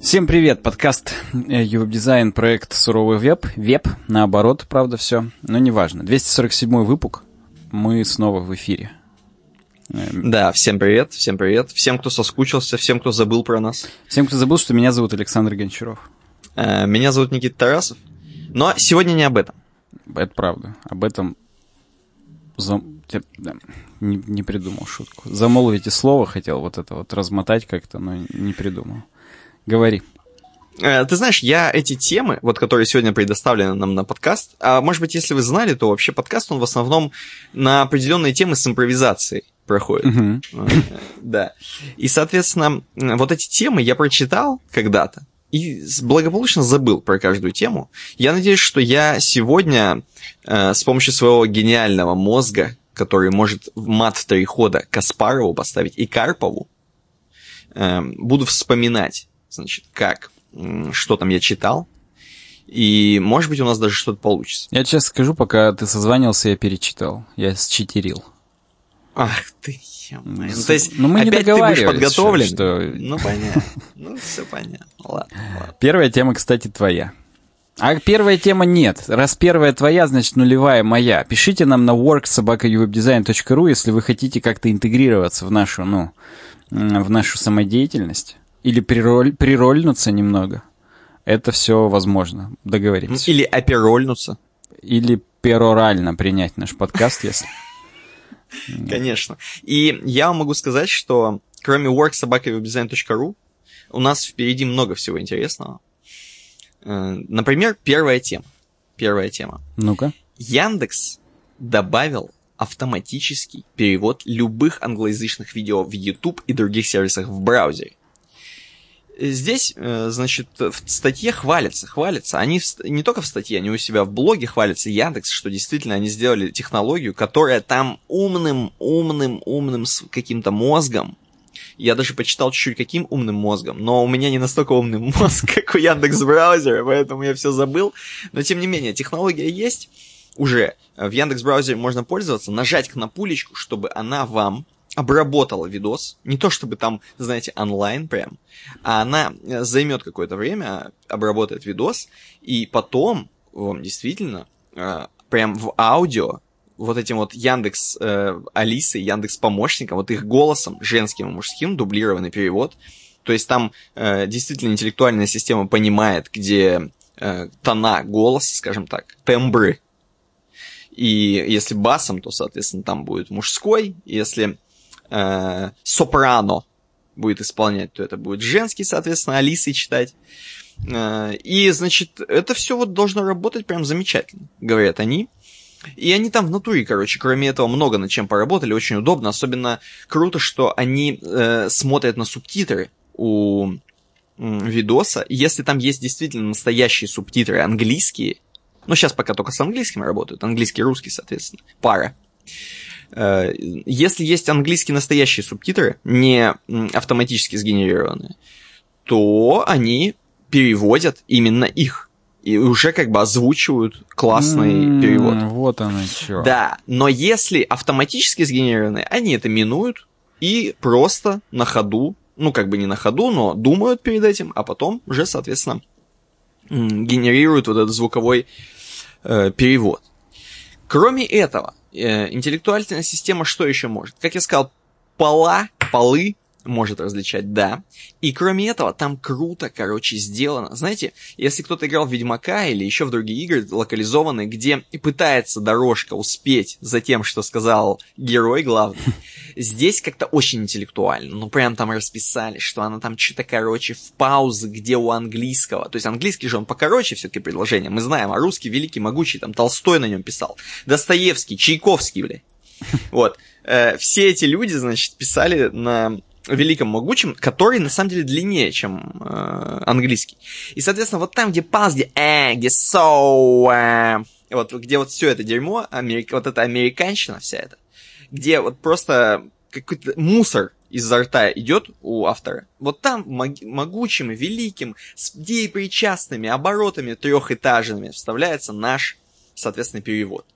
Всем привет, подкаст Ювеб Дизайн, проект Суровый веб, веб, наоборот, правда, все, но неважно. 247 выпуск, мы снова в эфире. Да, всем привет, всем привет, всем, кто соскучился, всем, кто забыл про нас. Всем, кто забыл, что меня зовут Александр Гончаров. Э, Меня зовут Никита Тарасов, но сегодня не об этом. Это правда, об этом зам- не, не придумал шутку. Замолвите слово, хотел вот это вот размотать как-то, но не придумал. Говори. Э, Ты знаешь, я эти темы, вот которые сегодня предоставлены нам на подкаст, а может быть, если вы знали, то вообще подкаст, он в основном на определенные темы с импровизацией проходит. Мгм. Э, Да. И, соответственно, вот эти темы я прочитал когда-то и благополучно забыл про каждую тему. Я надеюсь, что я сегодня э, с помощью своего гениального мозга, который может в мат в три хода Каспарову поставить и Карпову, э, буду вспоминать, значит, как, что там я читал, и, может быть, у нас даже что-то получится. Я честно скажу, пока ты созванивался, я перечитал. Я считерил. Ах ты. Ну, то есть, ну, мы не опять ты будешь подготовлен? что- Ну, понятно. Ну, все понятно. Ладно, ладно. Первая тема, кстати, твоя. А первая тема нет. Раз первая твоя, значит нулевая моя. Пишите нам на work если вы хотите как-то интегрироваться в нашу, ну, в нашу самодеятельность. Или прироль, прирольнуться немного. Это все возможно. Договоримся. Или оперольнуться. Или перорально принять наш подкаст, если... Конечно. И я могу сказать, что кроме worksobakawebdesign.ru у нас впереди много всего интересного. Э, Например, первая тема. Первая тема. Ну-ка. Яндекс добавил автоматический перевод любых англоязычных видео в YouTube и других сервисах в браузере. Здесь, э, значит, в статье хвалятся, хвалятся. Они в не только в статье, они у себя в блоге хвалятся Яндекс, что действительно они сделали технологию, которая там умным, умным, умным с каким-то мозгом. Я даже почитал чуть-чуть, каким умным мозгом, но у меня не настолько умный мозг, как у Яндекс браузера, поэтому я все забыл. Но тем не менее, технология есть уже. В Яндекс браузере можно пользоваться, нажать кнопулечку, чтобы она вам обработала видос. Не то чтобы там, знаете, онлайн прям, а она э, займет какое-то время, обработает видос, и потом вам действительно э, прям в аудио вот этим вот Яндекс э, Алисой, Яндекс помощником, вот их голосом, женским и мужским, дублированный перевод. То есть там э, действительно интеллектуальная система понимает, где э, тона голоса, скажем так, тембры. И если басом, то, соответственно, там будет мужской. Если э, сопрано будет исполнять, то это будет женский, соответственно, Алисой читать. Э, и, значит, это все вот должно работать прям замечательно, говорят они. И они там в натуре, короче, кроме этого, много над чем поработали, очень удобно. Особенно круто, что они э, смотрят на субтитры у видоса. Если там есть действительно настоящие субтитры английские, ну, сейчас пока только с английским работают, английский и русский, соответственно, пара. Э, Если есть английские настоящие субтитры, не автоматически сгенерированные, то они переводят именно их. И уже как бы озвучивают классный М, перевод. Вот оно что. Да, но если автоматически сгенерированные, они это минуют и просто на ходу, ну как бы не на ходу, но думают перед этим, а потом уже, соответственно, генерируют вот этот звуковой э, перевод. Кроме этого, интеллектуальная система что еще может? Как я сказал, пола, полы может различать, да. И кроме этого, там круто, короче, сделано. Знаете, если кто-то играл в Ведьмака или еще в другие игры локализованные, где и пытается дорожка успеть за тем, что сказал герой главный, здесь как-то очень интеллектуально. Ну, прям там расписали, что она там что-то, короче, в паузы, где у английского. То есть английский же он покороче все-таки предложение, мы знаем, а русский великий, могучий, там Толстой на нем писал. Достоевский, Чайковский, блядь. Вот. Э, Все эти люди, значит, писали на великом могучем, который на самом деле длиннее, чем э, английский. И, соответственно, вот там, где пауз, где э, где so, э, вот где вот все это дерьмо, америка, вот эта американщина вся эта, где вот просто какой-то мусор изо рта идет у автора. Вот там мог- могучим и великим, с деепричастными оборотами трехэтажными вставляется наш, соответственно, перевод.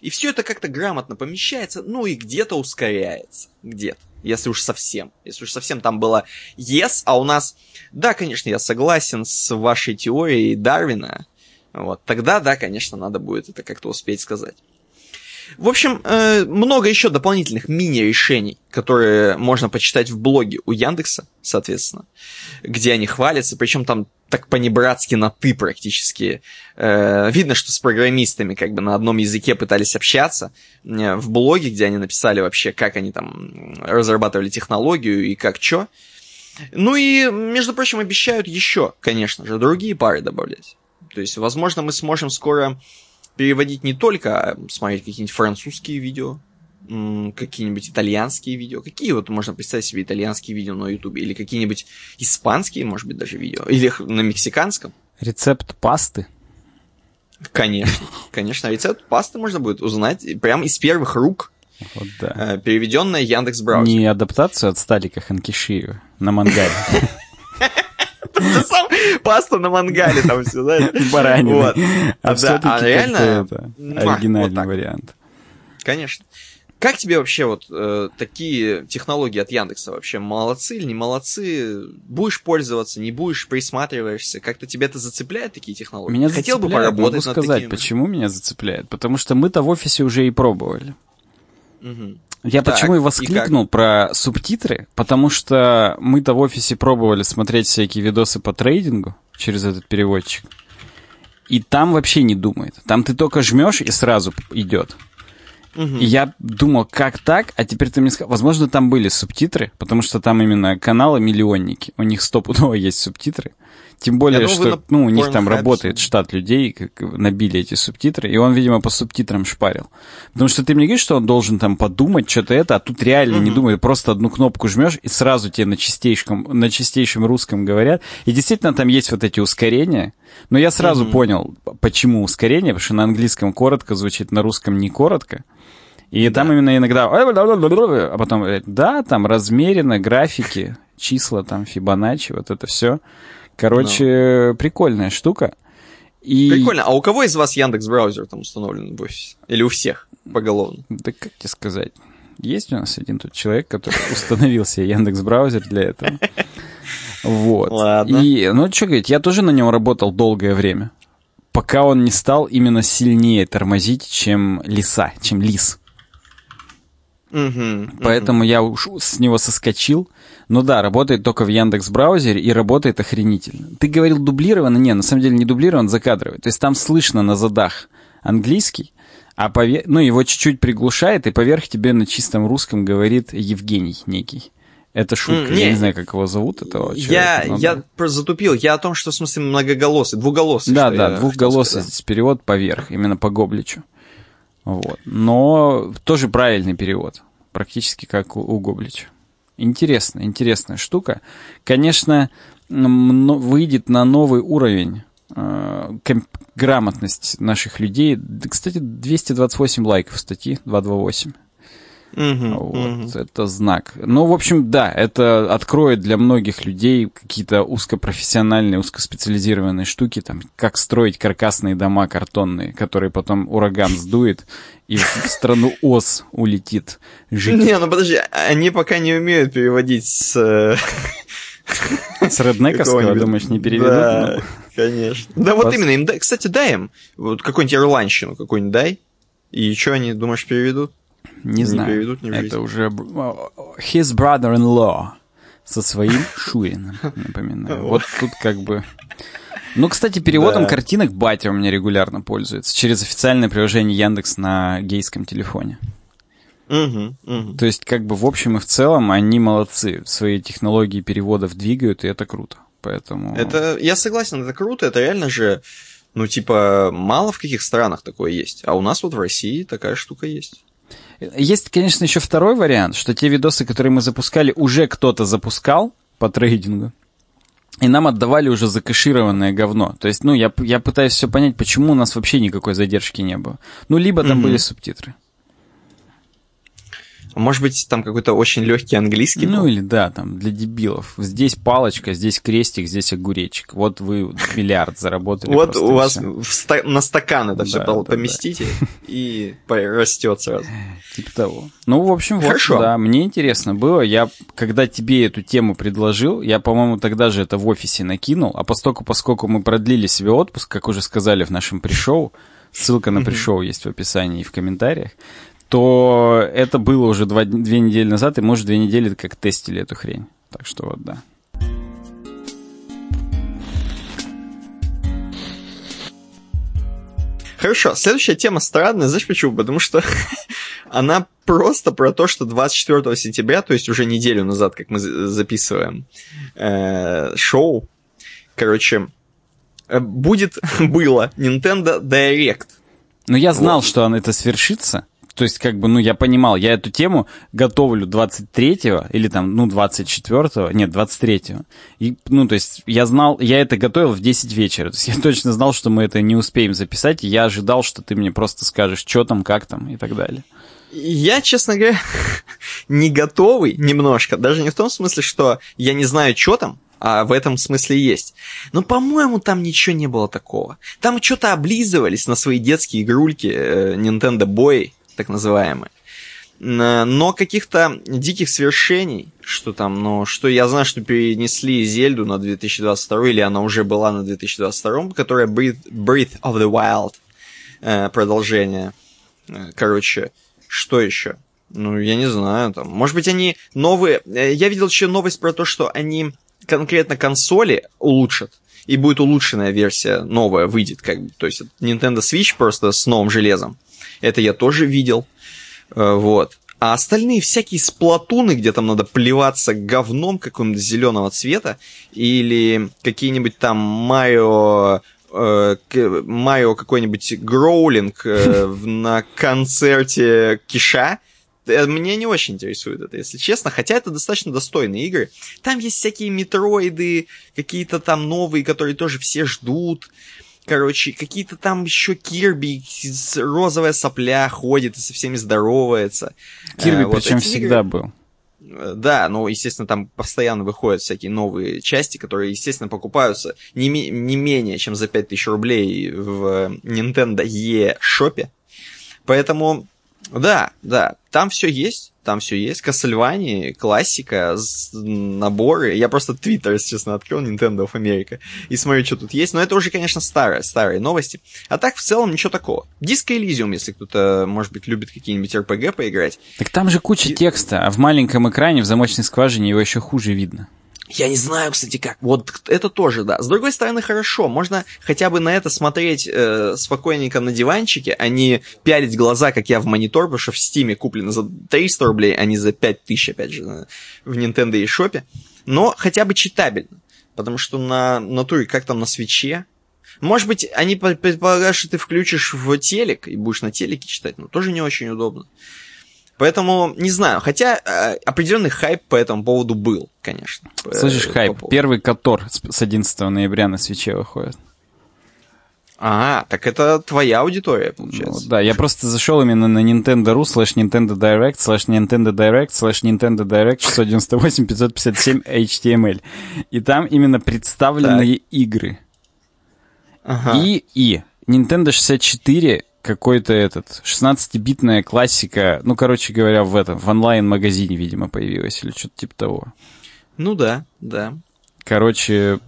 И все это как-то грамотно помещается, ну и где-то ускоряется. Где-то. Если уж совсем. Если уж совсем там было yes, а у нас... Да, конечно, я согласен с вашей теорией Дарвина. Вот. Тогда, да, конечно, надо будет это как-то успеть сказать. В общем, э, много еще дополнительных мини-решений, которые можно почитать в блоге у Яндекса, соответственно, где они хвалятся, причем там так по-небратски на «ты» практически. Э, видно, что с программистами как бы на одном языке пытались общаться. Э, в блоге, где они написали вообще, как они там разрабатывали технологию и как что. Ну и, между прочим, обещают еще, конечно же, другие пары добавлять. То есть, возможно, мы сможем скоро переводить не только, а смотреть какие-нибудь французские видео, какие-нибудь итальянские видео. Какие вот можно представить себе итальянские видео на ютубе? Или какие-нибудь испанские, может быть, даже видео? Или на мексиканском? Рецепт пасты? Конечно, конечно, рецепт пасты можно будет узнать прямо из первых рук. Вот да. Э, переведенная Яндекс Браузер. Не адаптацию от Сталика Ханкишиева на мангале. Паста на мангале там все, знаешь. С бараниной. Вот. А, да, а реально... Это, оригинальный вариант. Конечно. Как тебе вообще вот э, такие технологии от Яндекса вообще? Молодцы или не молодцы? Будешь пользоваться, не будешь, присматриваешься? Как-то тебя это зацепляет, такие технологии? Меня Хотел бы поработать могу сказать, такими? почему меня зацепляет. Потому что мы-то в офисе уже и пробовали. Угу. Я так, почему и воскликнул и про субтитры, потому что мы-то в офисе пробовали смотреть всякие видосы по трейдингу через этот переводчик. И там вообще не думает. Там ты только жмешь и сразу идет. Угу. И я думал, как так? А теперь ты мне сказал, возможно, там были субтитры, потому что там именно каналы миллионники. У них стопудово есть субтитры. Тем более, думаю, что ну, у них там работает штат людей, как набили эти субтитры, и он, видимо, по субтитрам шпарил. Потому что ты мне говоришь, что он должен там подумать что-то это, а тут реально mm-hmm. не думает, просто одну кнопку жмешь, и сразу тебе на чистейшем, на чистейшем русском говорят. И действительно там есть вот эти ускорения, но я сразу mm-hmm. понял, почему ускорение, потому что на английском коротко звучит, на русском не коротко. И да. там именно иногда... А потом, да, там размеренно, графики, числа, там, Фибоначчи, вот это все. Короче. Ну. прикольная штука. И... Прикольно. А у кого из вас Яндекс браузер там установлен в офисе? Или у всех поголовно? Да как тебе сказать? Есть у нас один тут человек, который установил себе Яндекс браузер для этого. Вот. Ладно. И, ну, что говорить, я тоже на нем работал долгое время, пока он не стал именно сильнее тормозить, чем лиса, чем лис. Угу, Поэтому угу. я уж с него соскочил. Ну да, работает только в Яндекс браузере и работает охренительно. Ты говорил дублированно? Не, на самом деле не дублирован, закадровый. То есть там слышно на задах английский, а повер... ну, его чуть-чуть приглушает, и поверх тебе на чистом русском говорит Евгений некий. Это шутка. Mm, я не знаю, как его зовут, этого человека. Я, но... я просто затупил. Я о том, что в смысле многоголосый, двуголосый. Да, да, двухголосый перевод поверх, именно по Гобличу. Вот. Но тоже правильный перевод. Практически как у, у Гоблича. Интересная, интересная штука. Конечно, выйдет на новый уровень э, грамотность наших людей. Кстати, 228 лайков статьи, 228. Угу, вот, угу. Это знак. Ну, в общем, да, это откроет для многих людей какие-то узкопрофессиональные, узкоспециализированные штуки, там, как строить каркасные дома картонные, которые потом ураган сдует и в страну Оз улетит жить. Не, ну подожди, они пока не умеют переводить с... Э, с реднековского, думаешь, не переведут? Да, ну. конечно. Да вот именно, им, кстати, дай им вот какую-нибудь ирландщину какую-нибудь дай, и что они, думаешь, переведут? Не, не знаю. Переведут, не Это уже his brother-in-law со своим Шурином, напоминаю. Вот тут как бы... Ну, кстати, переводом да. картинок батя у меня регулярно пользуется через официальное приложение Яндекс на гейском телефоне. Угу, угу. То есть, как бы в общем и в целом они молодцы. Свои технологии переводов двигают, и это круто. Поэтому... Это, я согласен, это круто, это реально же, ну, типа, мало в каких странах такое есть. А у нас вот в России такая штука есть. Есть, конечно, еще второй вариант, что те видосы, которые мы запускали, уже кто-то запускал по трейдингу. И нам отдавали уже закэшированное говно. То есть, ну, я, я пытаюсь все понять, почему у нас вообще никакой задержки не было. Ну, либо там mm-hmm. были субтитры. Может быть, там какой-то очень легкий английский Ну был? или да, там для дебилов. Здесь палочка, здесь крестик, здесь огуречек. Вот вы миллиард заработали. Вот у вас на стакан это все поместите и растет сразу. Типа того. Ну, в общем, вот, Хорошо. да, мне интересно было. Я, когда тебе эту тему предложил, я, по-моему, тогда же это в офисе накинул, а поскольку, поскольку мы продлили себе отпуск, как уже сказали в нашем пришоу, ссылка на пришоу есть в описании и в комментариях, то это было уже два, две недели назад, и, может, две недели как тестили эту хрень. Так что вот, да. Хорошо, следующая тема странная, знаешь почему? Потому что она просто про то, что 24 сентября, то есть уже неделю назад, как мы за- записываем э, шоу, короче, э, будет, было Nintendo Direct. Но я знал, Вот. что это свершится. То есть, как бы, ну, я понимал, я эту тему готовлю 23-го или там, ну, 24-го, нет, 23-го. И, ну, то есть, я знал, я это готовил в 10 вечера. То есть, я точно знал, что мы это не успеем записать, и я ожидал, что ты мне просто скажешь, что там, как там и так далее. Я, честно говоря, не готовый немножко, даже не в том смысле, что я не знаю, что там, а в этом смысле есть. Но, по-моему, там ничего не было такого. Там что-то облизывались на свои детские игрульки э, Nintendo Boy, так называемые. Но каких-то диких свершений, что там, ну, что я знаю, что перенесли Зельду на 2022, или она уже была на 2022, которая Breath, Breath of the Wild, э, продолжение. Э, Короче, что еще? Ну, я не знаю, там. Может быть, они новые. э, Я видел еще новость про то, что они конкретно консоли улучшат. И будет улучшенная версия новая выйдет, как бы. То есть Nintendo Switch просто с новым железом. Это я тоже видел. Э, Вот. А остальные всякие сплатуны, где там надо плеваться говном какого-нибудь зеленого цвета, или какие-нибудь там Марио э, Марио какой-нибудь гроулинг э, на концерте Киша. Меня не очень интересует это, если честно, хотя это достаточно достойные игры. Там есть всякие метроиды, какие-то там новые, которые тоже все ждут. Короче, какие-то там еще Кирби, розовая сопля ходит и со всеми здоровается. Кирби, Э, вот причем всегда игры- был. Э, Да, но, естественно, там постоянно выходят всякие новые части, которые, естественно, покупаются не, не менее, чем за 5000 рублей в Nintendo eShop. Поэтому, да, да, там все есть, там все есть. Castlevania, классика, наборы. Я просто Твиттер, если честно, открыл Nintendo of America и смотрю, что тут есть. Но это уже, конечно, старые, старые новости. А так, в целом, ничего такого. Disco Elysium, если кто-то, может быть, любит какие-нибудь RPG поиграть. Так там же куча И- текста, а в маленьком экране, в замочной скважине его еще хуже видно. Я не знаю, кстати, как. Вот это тоже, да. С другой стороны, хорошо. Можно хотя бы на это смотреть э, спокойненько на диванчике, а не пялить глаза, как я в монитор, потому что в Стиме куплено за 300 рублей, а не за 5000, опять же, в Nintendo и. Но хотя бы читабельно. Потому что на натуре, как там на свече, может быть, они по- предполагают, что ты включишь в телек и будешь на телеке читать, но тоже не очень удобно. Поэтому, не знаю, хотя э, определенный хайп по этому поводу был, конечно. Слышишь, Э, по хайп, поводу- первый Котор с с 11 ноября на свече выходит. А, так это твоя аудитория, Ну, получается. да, я просто зашел именно на Nintendo.ru slash Nintendo Direct slash Nintendo Direct slash Nintendo Direct 698 557 HTML. И там именно представленные игры. Ага. И, и Nintendo 64 какой-то этот, 16-битная классика, ну, короче говоря, в этом, в онлайн-магазине, видимо, появилась, или что-то типа того. Ну да, да. Короче,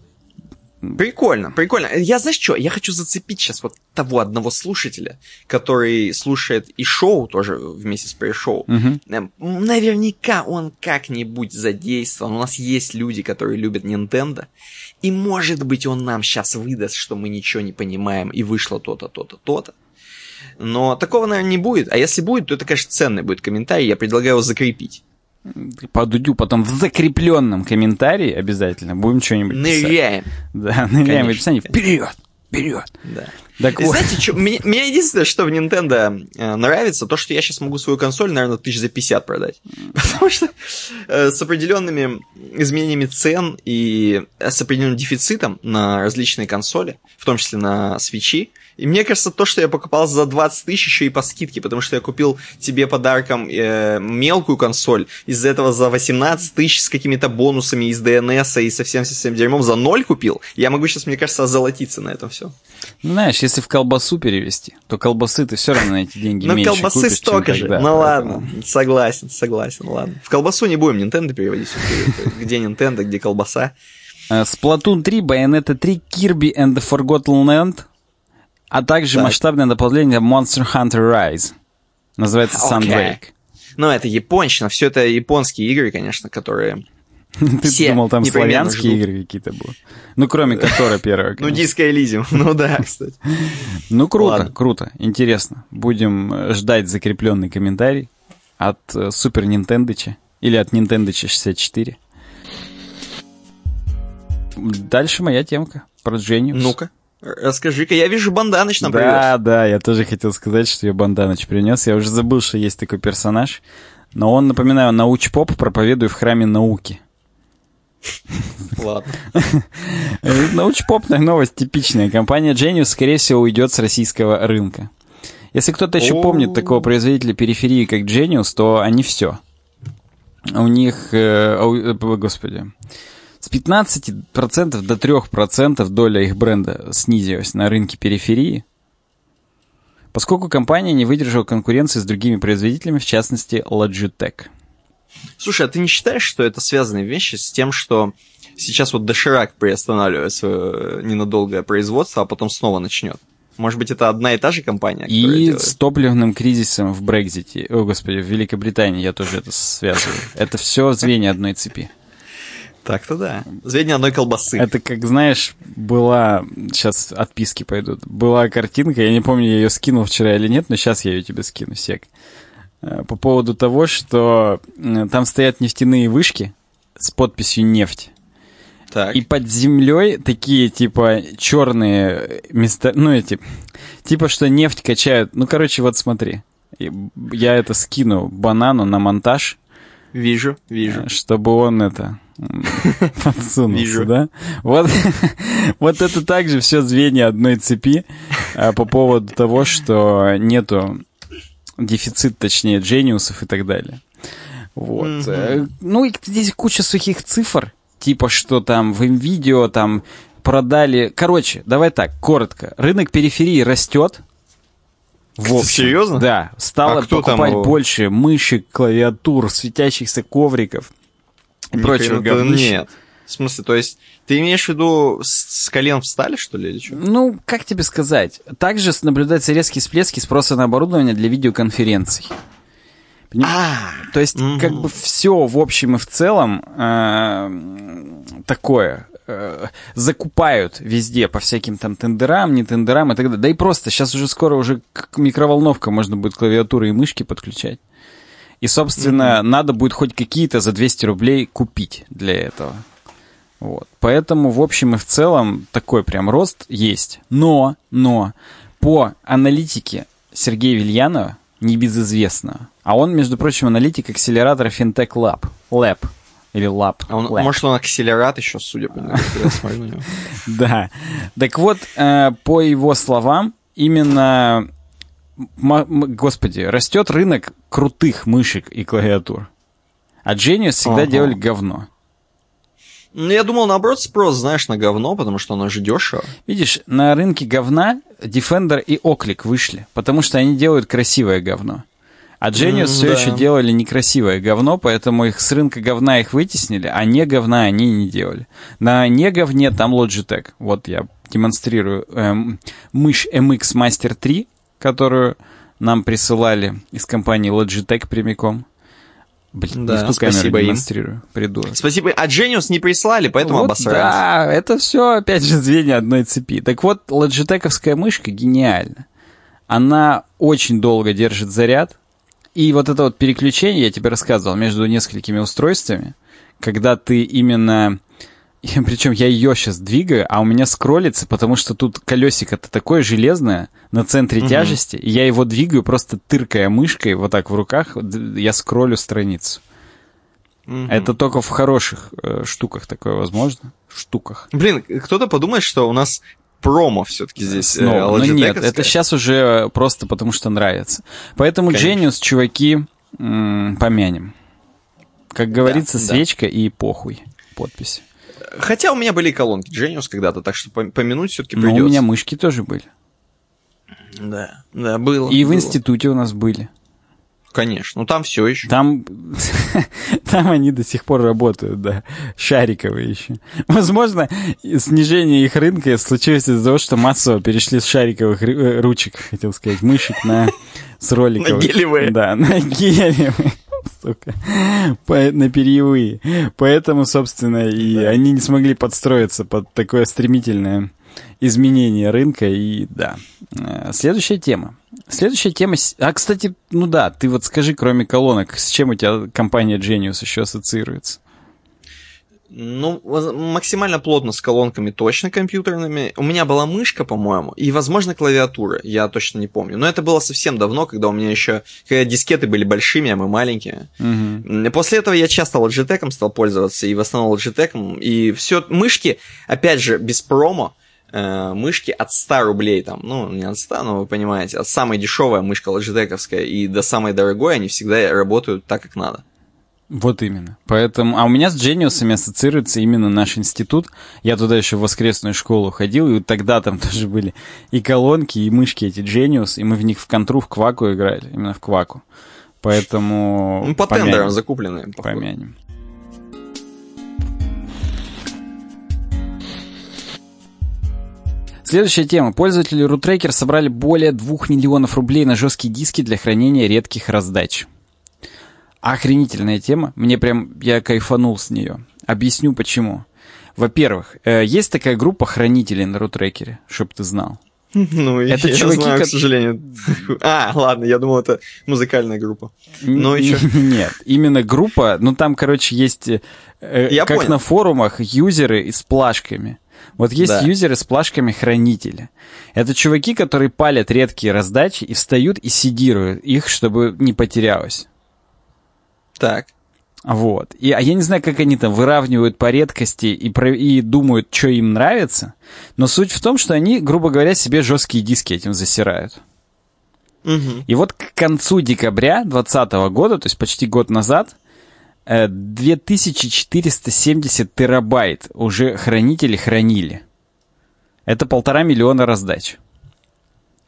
Прикольно, прикольно. Я знаешь что, я хочу зацепить сейчас вот того одного слушателя, который слушает и шоу тоже вместе с пресс-шоу. Эм, Наверняка он как-нибудь задействован. У нас есть люди, которые любят Nintendo. И может быть он нам сейчас выдаст, что мы ничего не понимаем, и вышло то-то, то-то, то-то. Но такого, наверное, не будет. А если будет, то это, конечно, ценный будет комментарий. Я предлагаю его закрепить. по Дудю потом в закрепленном комментарии обязательно будем что-нибудь писать. Ныряем. Да, ныряем в Конечно. описании. Вперед! Вперед! Да. Так И вот. знаете, что, мне, мне единственное, что в Nintendo э, нравится, то, что я сейчас могу свою консоль, наверное, тысяч за 50 продать. Потому что э, с определенными изменениями цен и э, с определенным дефицитом на различные консоли, в том числе на свечи, И мне кажется, то, что я покупал за 20 тысяч, еще и по скидке, потому что я купил тебе подарком э, мелкую консоль, из-за этого за 18 тысяч с какими-то бонусами из DNS и совсем-совсем дерьмом за ноль купил. Я могу сейчас, мне кажется, озолотиться на этом все. Знаешь, если в колбасу перевести, то колбасы ты все равно на эти деньги Ну, меньше колбасы купишь, столько же. тогда, ну поэтому- ладно, согласен, согласен, ладно. В колбасу не будем Nintendo переводить. Где Nintendo, где колбаса. Э, Splatoon 3, Bayonetta 3, Kirby and the Forgotten Land, а также Так. масштабное дополнение Monster Hunter Rise. Называется. Sunbreak. Ну, это японщина, все это японские игры, конечно, которые... Ты думал, там славянские игры какие-то будут? Ну, кроме Котора первого. Ну. Диско Элизиум, ну да, кстати. Ну, круто, круто, интересно. Будем э, ждать закрепленный комментарий от э, Супер Нинтендыча или от Нинтендыча 64. Дальше моя темка про Дженниус. Ну-ка, расскажи-ка. Я вижу, Банданыч нам привез. Да, да, я тоже хотел сказать, что я Банданыч принес. Я уже забыл, что есть такой персонаж. Но он, напоминаю, научпоп проповедует в храме науки. Ладно. Э, Научпопная новость типичная. Компания Genius, скорее всего, уйдет с российского рынка. Если кто-то еще помнит такого производителя периферии, как Genius, то они все. У них, э, э, господи, с 15% до 3% доля их бренда снизилась на рынке периферии, поскольку компания не выдержала конкуренции с другими производителями, в частности Logitech. Слушай, а ты не считаешь, что это связанные вещи с тем, что сейчас вот Доширак приостанавливает свое ненадолгое производство, а потом снова начнет? Может быть, это одна и та же компания, И делает? с топливным кризисом в Брекзите, о господи, в Великобритании я тоже это связываю. Это все звенья одной цепи. Так-то да. Звенья одной колбасы. Это как, знаешь, была, сейчас отписки пойдут, была картинка, я не помню, я ее скинул вчера или нет, но сейчас я ее тебе скину, сек. Э, По поводу того, что э, там стоят нефтяные вышки с подписью «нефть». Так. И под землей такие, типа, черные места, ну, эти, типа, что нефть качают. Ну, короче, вот смотри. Я это скину банану на монтаж, Вижу, вижу. э, чтобы он это подсунулся, Вижу. да? Вот, вот это также все звенья одной цепи по поводу того, что нету дефицит, точнее, джениусов и так далее. Вот. Э, Ну, и здесь куча сухих цифр, типа, что там в видео там продали... Короче, давай так, коротко. Рынок периферии растет. В общем. Серьезно? Да. Стало А там покупать его? больше мышек, клавиатур, светящихся ковриков и да говнища. Нет. В смысле, то есть, ты имеешь в виду с, колен встали, что ли, или что? Ну, как тебе сказать? Также наблюдаются резкие всплески спроса на оборудование для видеоконференций. Поним- А, То есть, как бы все в общем и в целом э, такое э, закупают везде по всяким там тендерам, не тендерам и так далее. Да и просто сейчас уже скоро уже к микроволновка можно будет клавиатуры и мышки подключать. И, собственно, надо будет хоть какие-то за 200 рублей купить для этого. Вот. Поэтому, в общем и в целом, такой прям рост есть. Но, но, по аналитике Сергея Вильянова, небезызвестного, а он, между прочим, аналитик акселератора Fintech Lab, Lab, или Lab. а он, Lab. может, он акселерат еще, судя по нему. Да. Так вот, э, по его словам, именно, господи, растет рынок крутых мышек и клавиатур. А Genius всегда делали говно. Ну, я думал, наоборот, спрос, знаешь, на говно, потому что оно же дешево. Видишь, на рынке говна Defender и Оклик вышли, потому что они делают красивое говно. А Genius М, все да. еще делали некрасивое говно, поэтому их с рынка говна их вытеснили, а не говна они не делали. На не говне там Logitech. Вот я демонстрирую эм, мышь MX Master 3, которую нам присылали из компании Logitech прямиком. Блин, Да, не спасибо им. демонстрирую, придурок. Спасибо. А Genius не прислали, поэтому Вот обосрались. Да, это все, опять же, звенья одной цепи. Так вот, лоджитековская мышка гениальна. Она очень долго держит заряд. И вот это вот переключение, я тебе рассказывал, между несколькими устройствами, когда ты именно... Причем я ее сейчас двигаю, а у меня скроллится, потому что тут колесико-то такое железное на центре Мгм. тяжести, и я его двигаю, просто тыркая мышкой вот так в руках, я скроллю страницу. Мгм. Это только в хороших э, штуках такое возможно. В штуках. Блин, кто-то подумает, что у нас промо все-таки здесь. Снова. Э, ну нет, это сейчас уже просто потому что нравится. Поэтому Конечно. Genius, чуваки, м- помянем. Как говорится, да, свечка да. и похуй. Подпись. Хотя у меня были колонки Genius когда-то, так что помянуть все-таки придется. Ну, у меня мышки тоже были. Да, да, было. И было. в институте у нас были. Конечно, ну там все еще. Там, там они до сих пор работают, да, шариковые еще. Возможно, снижение их рынка случилось из-за того, что массово перешли с шариковых э, ручек, хотел сказать, мышек на с роликовых. На гелевые. Да, на гелевые. Сука. По, на перьевые. Поэтому, собственно, и да. они не смогли подстроиться под такое стремительное изменение рынка. И да. Э, следующая тема. Следующая тема... А, кстати, ну да, ты вот скажи, кроме колонок, с чем у тебя компания Genius еще ассоциируется? Ну, максимально плотно с колонками точно компьютерными. У меня была мышка, по-моему, и, возможно, клавиатура. Я точно не помню. Но это было совсем давно, когда у меня еще... Когда дискеты были большими, а мы маленькие. Угу. После этого я часто Logitech стал пользоваться, и в основном Logitech. И все... Мышки, опять же, без промо, э, мышки от 100 рублей, там, ну, не от 100, но вы понимаете, от самой дешевая мышка логитековская и до самой дорогой, они всегда работают так, как надо. Вот именно. Поэтому, а у меня с Джениусами ассоциируется именно наш институт. Я туда еще в воскресную школу ходил, и тогда там тоже были и колонки, и мышки эти Genius, и мы в них в контру, в кваку играли, именно в кваку. Поэтому... Ну, по помянем. тендерам закупленные. Походу. Помянем. Следующая тема. Пользователи RootRacker собрали более 2 миллионов рублей на жесткие диски для хранения редких раздач. Охренительная тема. Мне прям, я кайфанул с нее. Объясню почему. Во-первых, э, есть такая группа хранителей на рутрекере, чтоб ты знал. Ну, это я чуваки, знаю, к сожалению. А, ладно, я думал, это музыкальная группа. Но еще... Нет, именно группа, ну там, короче, есть, э, я как понял. на форумах, юзеры с плашками. Вот есть да. юзеры с плашками хранителя. Это чуваки, которые палят редкие раздачи и встают и сидируют их, чтобы не потерялось. Так. Вот. И, а я не знаю, как они там выравнивают по редкости и, про, и думают, что им нравится. Но суть в том, что они, грубо говоря, себе жесткие диски этим засирают. Угу. И вот к концу декабря 2020 года, то есть почти год назад, 2470 э, терабайт уже хранители хранили. Это полтора миллиона раздач.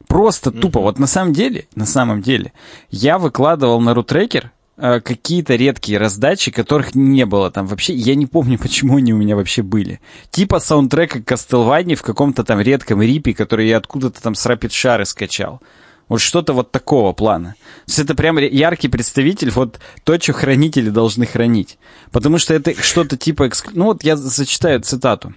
Просто тупо. Mm-hmm. Вот на самом деле, на самом деле, я выкладывал на рутрекер какие-то редкие раздачи, которых не было там вообще. Я не помню, почему они у меня вообще были. Типа саундтрека Castlevania в каком-то там редком рипе, который я откуда-то там с Rapid Share скачал. Вот что-то вот такого плана. То есть это прям яркий представитель, вот то, что хранители должны хранить. Потому что это что-то типа... Ну вот я зачитаю цитату.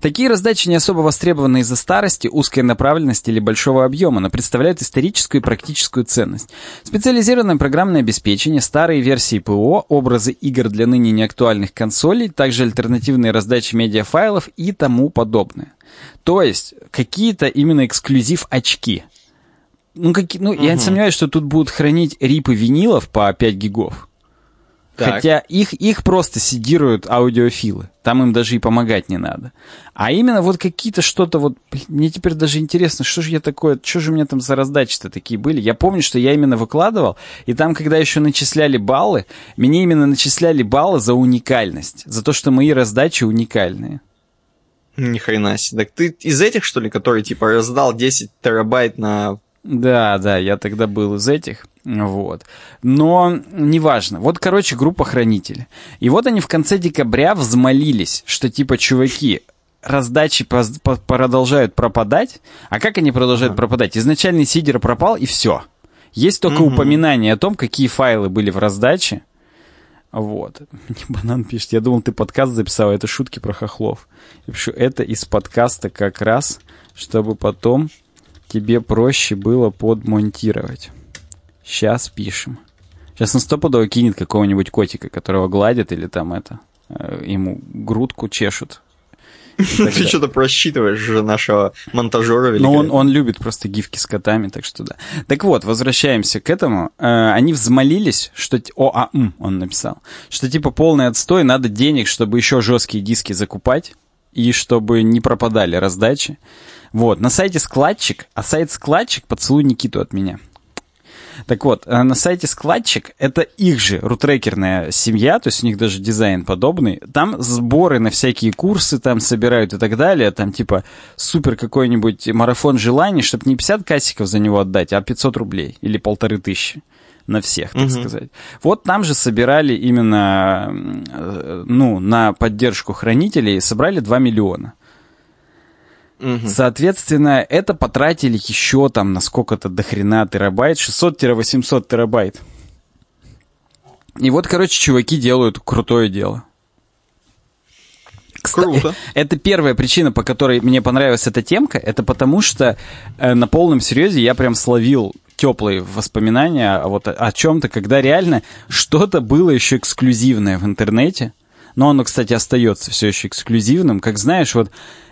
Такие раздачи не особо востребованы из-за старости, узкой направленности или большого объема, но представляют историческую и практическую ценность. Специализированное программное обеспечение, старые версии ПО, образы игр для ныне неактуальных консолей, также альтернативные раздачи медиафайлов и тому подобное. То есть какие-то именно эксклюзив очки – ну, как, ну угу. я сомневаюсь, что тут будут хранить рипы винилов по 5 гигов. Так. Хотя их, их просто сидируют аудиофилы. Там им даже и помогать не надо. А именно вот какие-то что-то вот... Мне теперь даже интересно, что же я такое... Что же у меня там за раздачи-то такие были? Я помню, что я именно выкладывал, и там, когда еще начисляли баллы, мне именно начисляли баллы за уникальность. За то, что мои раздачи уникальные. Ни хрена себе. Так ты из этих, что ли, который, типа, раздал 10 терабайт на да, да, я тогда был из этих. Вот. Но неважно. Вот, короче, группа хранителей. И вот они в конце декабря взмолились, что типа, чуваки, раздачи продолжают пропадать. А как они продолжают ага. пропадать? Изначальный сидер пропал, и все. Есть только угу. упоминание о том, какие файлы были в раздаче. Вот. Мне банан пишет. Я думал, ты подкаст записал, а это шутки про хохлов. Я пишу, это из подкаста как раз, чтобы потом тебе проще было подмонтировать. Сейчас пишем. Сейчас он стопудово кинет какого-нибудь котика, которого гладят или там это, э, ему грудку чешут. Ты что-то просчитываешь же нашего монтажера Ну, он, он любит просто гифки с котами, так что да. Так вот, возвращаемся к этому. Э, они взмолились, что... ОАМ он написал. Что типа полный отстой, надо денег, чтобы еще жесткие диски закупать и чтобы не пропадали раздачи. Вот, на сайте складчик, а сайт складчик поцелуй Никиту от меня. Так вот, э, на сайте складчик это их же рутрекерная семья, то есть у них даже дизайн подобный. Там сборы на всякие курсы там собирают и так далее. Там типа супер какой-нибудь марафон желаний, чтобы не 50 кассиков за него отдать, а 500 рублей или полторы тысячи на всех, так угу. сказать. Вот там же собирали именно, э, ну, на поддержку хранителей, собрали 2 миллиона. Угу. Соответственно, это потратили еще там на сколько-то дохрена терабайт, 600-800 терабайт. И вот, короче, чуваки делают крутое дело. Круто. Это первая причина, по которой мне понравилась эта темка. Это потому, что э, на полном серьезе я прям словил теплые воспоминания о, вот, о чем-то, когда реально что-то было еще эксклюзивное в интернете. Но оно, кстати, остается все еще эксклюзивным. Как знаешь, вот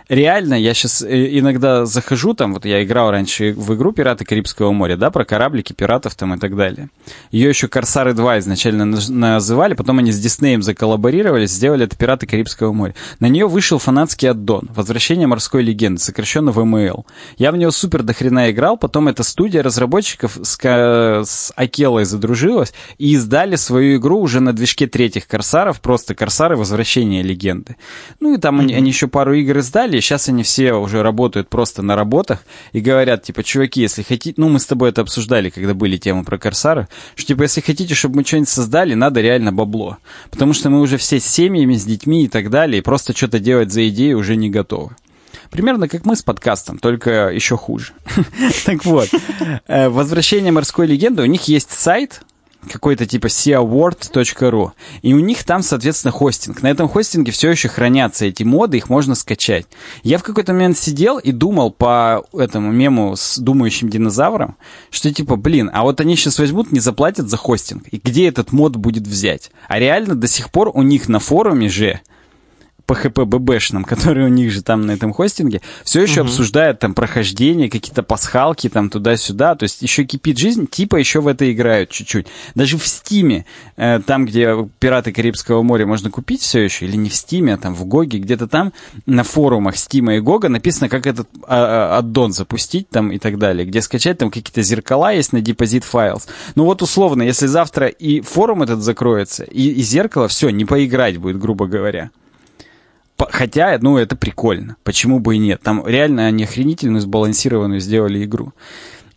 реально, я сейчас э, иногда захожу, там, вот я играл раньше в игру «Пираты Карибского моря», да, про кораблики, пиратов там и так далее. Ее еще «Корсары 2» изначально называли, потом они с Диснеем заколлаборировались, сделали это «Пираты Карибского моря». На нее вышел фанатский аддон «Возвращение морской легенды», сокращенно ВМЛ. Я в него супер дохрена играл, потом эта студия разработчиков с, с Акелой задружилась и издали свою игру уже на движке третьих «Корсаров», просто «Корсары. Возвращение легенды». Ну и там mm-hmm. они, они еще пару игр издали, деле, сейчас они все уже работают просто на работах и говорят, типа, чуваки, если хотите, ну, мы с тобой это обсуждали, когда были темы про Корсара, что, типа, если хотите, чтобы мы что-нибудь создали, надо реально бабло. Потому что мы уже все с семьями, с детьми и так далее, и просто что-то делать за идею уже не готовы. Примерно как мы с подкастом, только еще хуже. Так вот, э, «Возвращение морской легенды», у них есть сайт, какой-то типа seaward.ru. И у них там, соответственно, хостинг. На этом хостинге все еще хранятся эти моды, их можно скачать. Я в какой-то момент сидел и думал по этому мему с думающим динозавром, что типа, блин, а вот они сейчас возьмут, не заплатят за хостинг. И где этот мод будет взять? А реально до сих пор у них на форуме же PHP-ББшном, который у них же там на этом хостинге, все еще угу. обсуждают там прохождение, какие-то пасхалки там туда-сюда, то есть еще кипит жизнь, типа еще в это играют чуть-чуть. Даже в Стиме, э, там, где «Пираты Карибского моря» можно купить все еще, или не в Стиме, а там в Гоге, где-то там на форумах Стима и Гога написано, как этот а, а, аддон запустить там и так далее, где скачать там какие-то зеркала есть на Deposit Files. Ну вот условно, если завтра и форум этот закроется, и, и зеркало, все, не поиграть будет, грубо говоря. Хотя, ну, это прикольно. Почему бы и нет? Там реально они охренительную, сбалансированную сделали игру.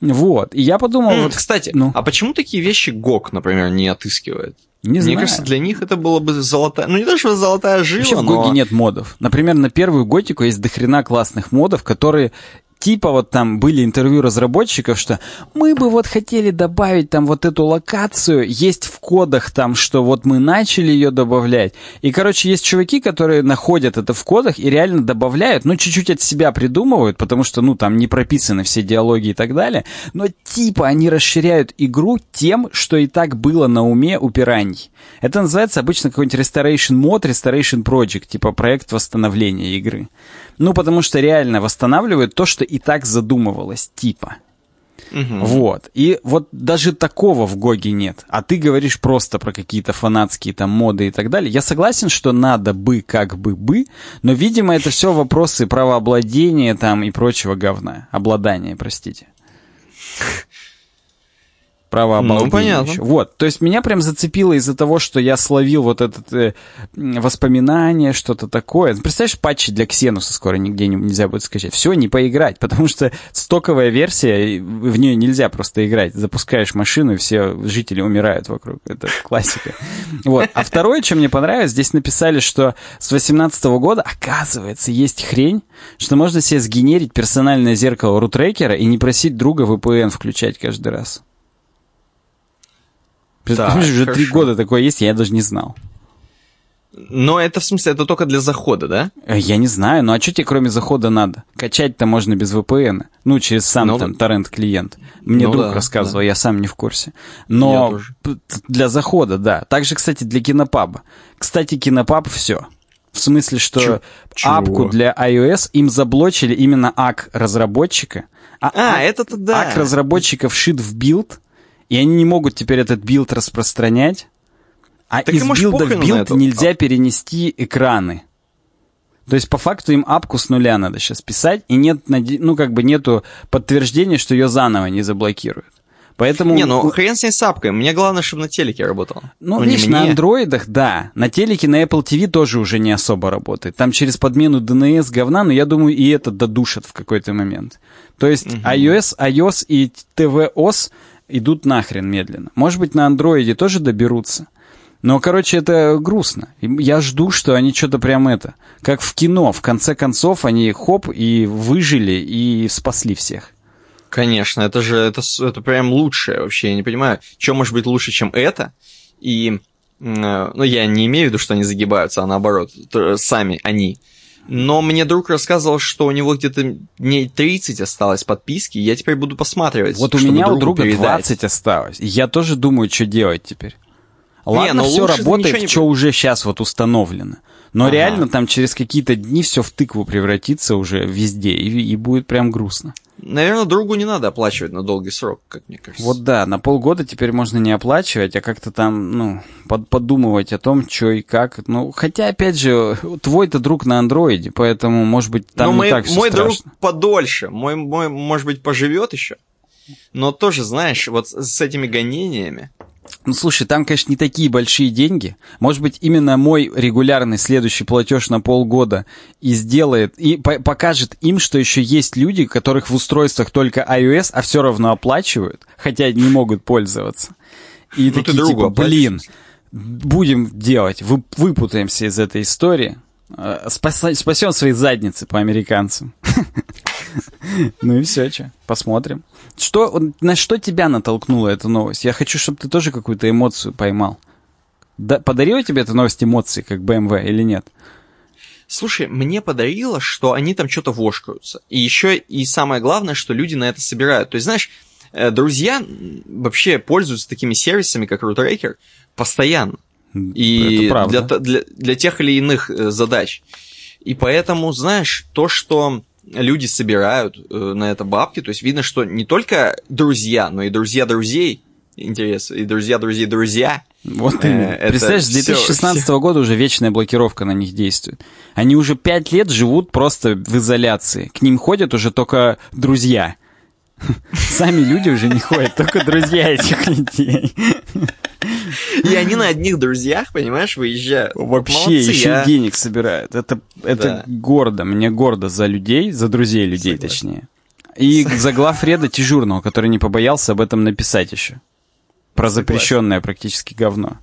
Вот. И я подумал... Mm, вот, кстати, ну. а почему такие вещи ГОК, например, не отыскивает? Не Мне знаю. кажется, для них это было бы золотая... Ну, не то, что золотая жила, Вообще но... в Гоге нет модов. Например, на первую Готику есть дохрена классных модов, которые типа вот там были интервью разработчиков, что мы бы вот хотели добавить там вот эту локацию, есть в кодах там, что вот мы начали ее добавлять. И, короче, есть чуваки, которые находят это в кодах и реально добавляют, ну, чуть-чуть от себя придумывают, потому что, ну, там не прописаны все диалоги и так далее, но типа они расширяют игру тем, что и так было на уме у пираний. Это называется обычно какой-нибудь Restoration Mod, Restoration Project, типа проект восстановления игры. Ну, потому что реально восстанавливают то, что и так задумывалось, типа. Угу. Вот. И вот даже такого в Гоге нет. А ты говоришь просто про какие-то фанатские там моды и так далее. Я согласен, что надо бы как бы бы, но, видимо, это все вопросы правообладения там и прочего говна. Обладания, простите правообладания. Ну, понятно. Вот, то есть меня прям зацепило из-за того, что я словил вот это э, воспоминание, что-то такое. Представляешь, патчи для Ксенуса скоро нигде не, нельзя будет скачать. Все, не поиграть, потому что стоковая версия, в нее нельзя просто играть. Запускаешь машину, и все жители умирают вокруг. Это классика. Вот. А второе, что мне понравилось, здесь написали, что с 18 года, оказывается, есть хрень, что можно себе сгенерить персональное зеркало рутрекера и не просить друга VPN включать каждый раз. Представляешь, уже три года такое есть, я даже не знал. Но это в смысле, это только для захода, да? Э, я не знаю, ну а что тебе кроме захода надо? Качать-то можно без VPN. Ну, через сам ну, там торрент-клиент. Мне ну, друг да, рассказывал, да. я сам не в курсе. Но для захода, да. Также, кстати, для кинопаба. Кстати, кинопаб все. В смысле, что Чё? апку для iOS им заблочили именно ак разработчика. А, а это-то да. Ак разработчиков вшит в билд, и они не могут теперь этот билд распространять. А так из билда в билд нельзя перенести экраны. То есть, по факту, им апку с нуля надо сейчас писать, и нет, ну, как бы нету подтверждения, что ее заново не заблокируют. Поэтому... Не, ну хрен с ней с апкой. Мне главное, чтобы на телеке работало. Ну, ну видишь, на андроидах, да. На телеке, на Apple TV тоже уже не особо работает. Там через подмену DNS говна, но я думаю, и это додушат в какой-то момент. То есть угу. iOS, iOS и tvOS идут нахрен медленно. Может быть, на андроиде тоже доберутся. Но, короче, это грустно. Я жду, что они что-то прям это... Как в кино, в конце концов, они хоп, и выжили, и спасли всех. Конечно, это же это, это прям лучшее вообще. Я не понимаю, что может быть лучше, чем это. И, э, ну, я не имею в виду, что они загибаются, а наоборот, сами они. Но мне друг рассказывал, что у него где-то дней 30 осталось подписки, и я теперь буду посматривать. Вот у меня у друга передать. 20 осталось. Я тоже думаю, что делать теперь. Ладно, не, ну все работает, что уже сейчас вот установлено. Но ага. реально там через какие-то дни все в тыкву превратится уже везде, и, и будет прям грустно. Наверное, другу не надо оплачивать на долгий срок, как мне кажется. Вот да, на полгода теперь можно не оплачивать, а как-то там, ну, под, подумывать о том, что и как. Ну, хотя, опять же, твой-то друг на андроиде, поэтому, может быть, там Но не мой, так все Мой страшно. друг подольше, мой, мой, может быть, поживет еще. Но тоже, знаешь, вот с этими гонениями, ну, слушай, там, конечно, не такие большие деньги. Может быть, именно мой регулярный следующий платеж на полгода и сделает, и по покажет им, что еще есть люди, которых в устройствах только iOS, а все равно оплачивают, хотя не могут пользоваться. И ну, такие, типа, блин, будем делать, вы, выпутаемся из этой истории, спас, спасем свои задницы по американцам. Ну и все, что, посмотрим. Что, на что тебя натолкнула эта новость? Я хочу, чтобы ты тоже какую-то эмоцию поймал. Да, подарила тебе эта новость эмоции, как BMW, или нет? Слушай, мне подарило, что они там что-то вошкаются. И еще и самое главное, что люди на это собирают. То есть, знаешь, э, друзья вообще пользуются такими сервисами, как RootRaker, постоянно. И для, для, для тех или иных э, задач. И поэтому, знаешь, то, что люди собирают э, на это бабки. То есть видно, что не только друзья, но и друзья друзей. Интерес. И друзья друзей друзья. Вот э, Представляешь, с 2016 все, года уже вечная блокировка на них действует. Они уже пять лет живут просто в изоляции. К ним ходят уже только друзья. Сами люди уже не ходят, только друзья этих людей. И они на одних друзьях, понимаешь, выезжают. Вообще, Молодцы, еще я... денег собирают. Это, это да. гордо. Мне гордо за людей, за друзей людей, Согласен. точнее. И за глав Реда Тижурного, который не побоялся об этом написать еще. Про запрещенное практически говно.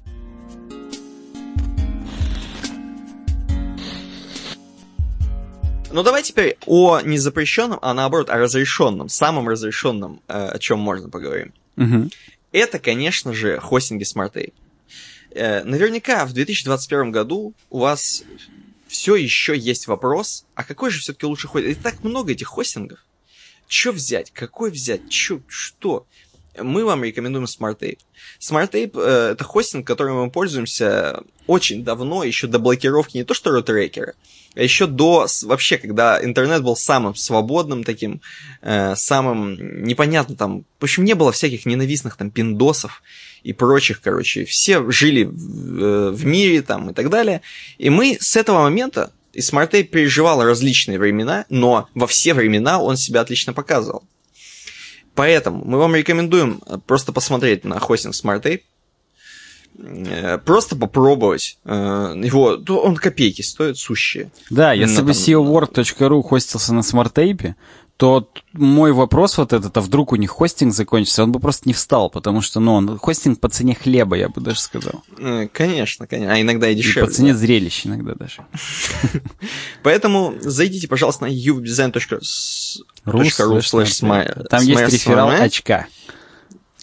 Ну давай теперь о незапрещенном, а наоборот о разрешенном, самом разрешенном, э, о чем можно поговорим. Угу. Это, конечно же, хостинги SmartApe. Э, наверняка в 2021 году у вас все еще есть вопрос, а какой же все-таки лучше хостинг? И так много этих хостингов. Что взять? Какой взять? Чё? Что? Мы вам рекомендуем SmartApe. SmartApe э, это хостинг, которым мы пользуемся очень давно, еще до блокировки не то что роутерекера, а еще до вообще, когда интернет был самым свободным таким, э, самым непонятным там, в общем, не было всяких ненавистных там пиндосов и прочих, короче, все жили в, э, в мире там и так далее, и мы с этого момента и SmartTape переживал различные времена, но во все времена он себя отлично показывал. Поэтому мы вам рекомендуем э, просто посмотреть на хостинг SmartTape, Э, просто попробовать э, его, он копейки стоит, сущие. Да, если бы seowork.ru хостился на SmartApe, то мой вопрос вот этот, а вдруг у них хостинг закончится, он бы просто не встал, потому что, ну, он хостинг по цене хлеба, я бы даже сказал. Э, конечно, конечно, а иногда и дешевле. И по цене да. зрелищ иногда даже. Поэтому зайдите, пожалуйста, на uwebdesign.ru Там есть рефералочка.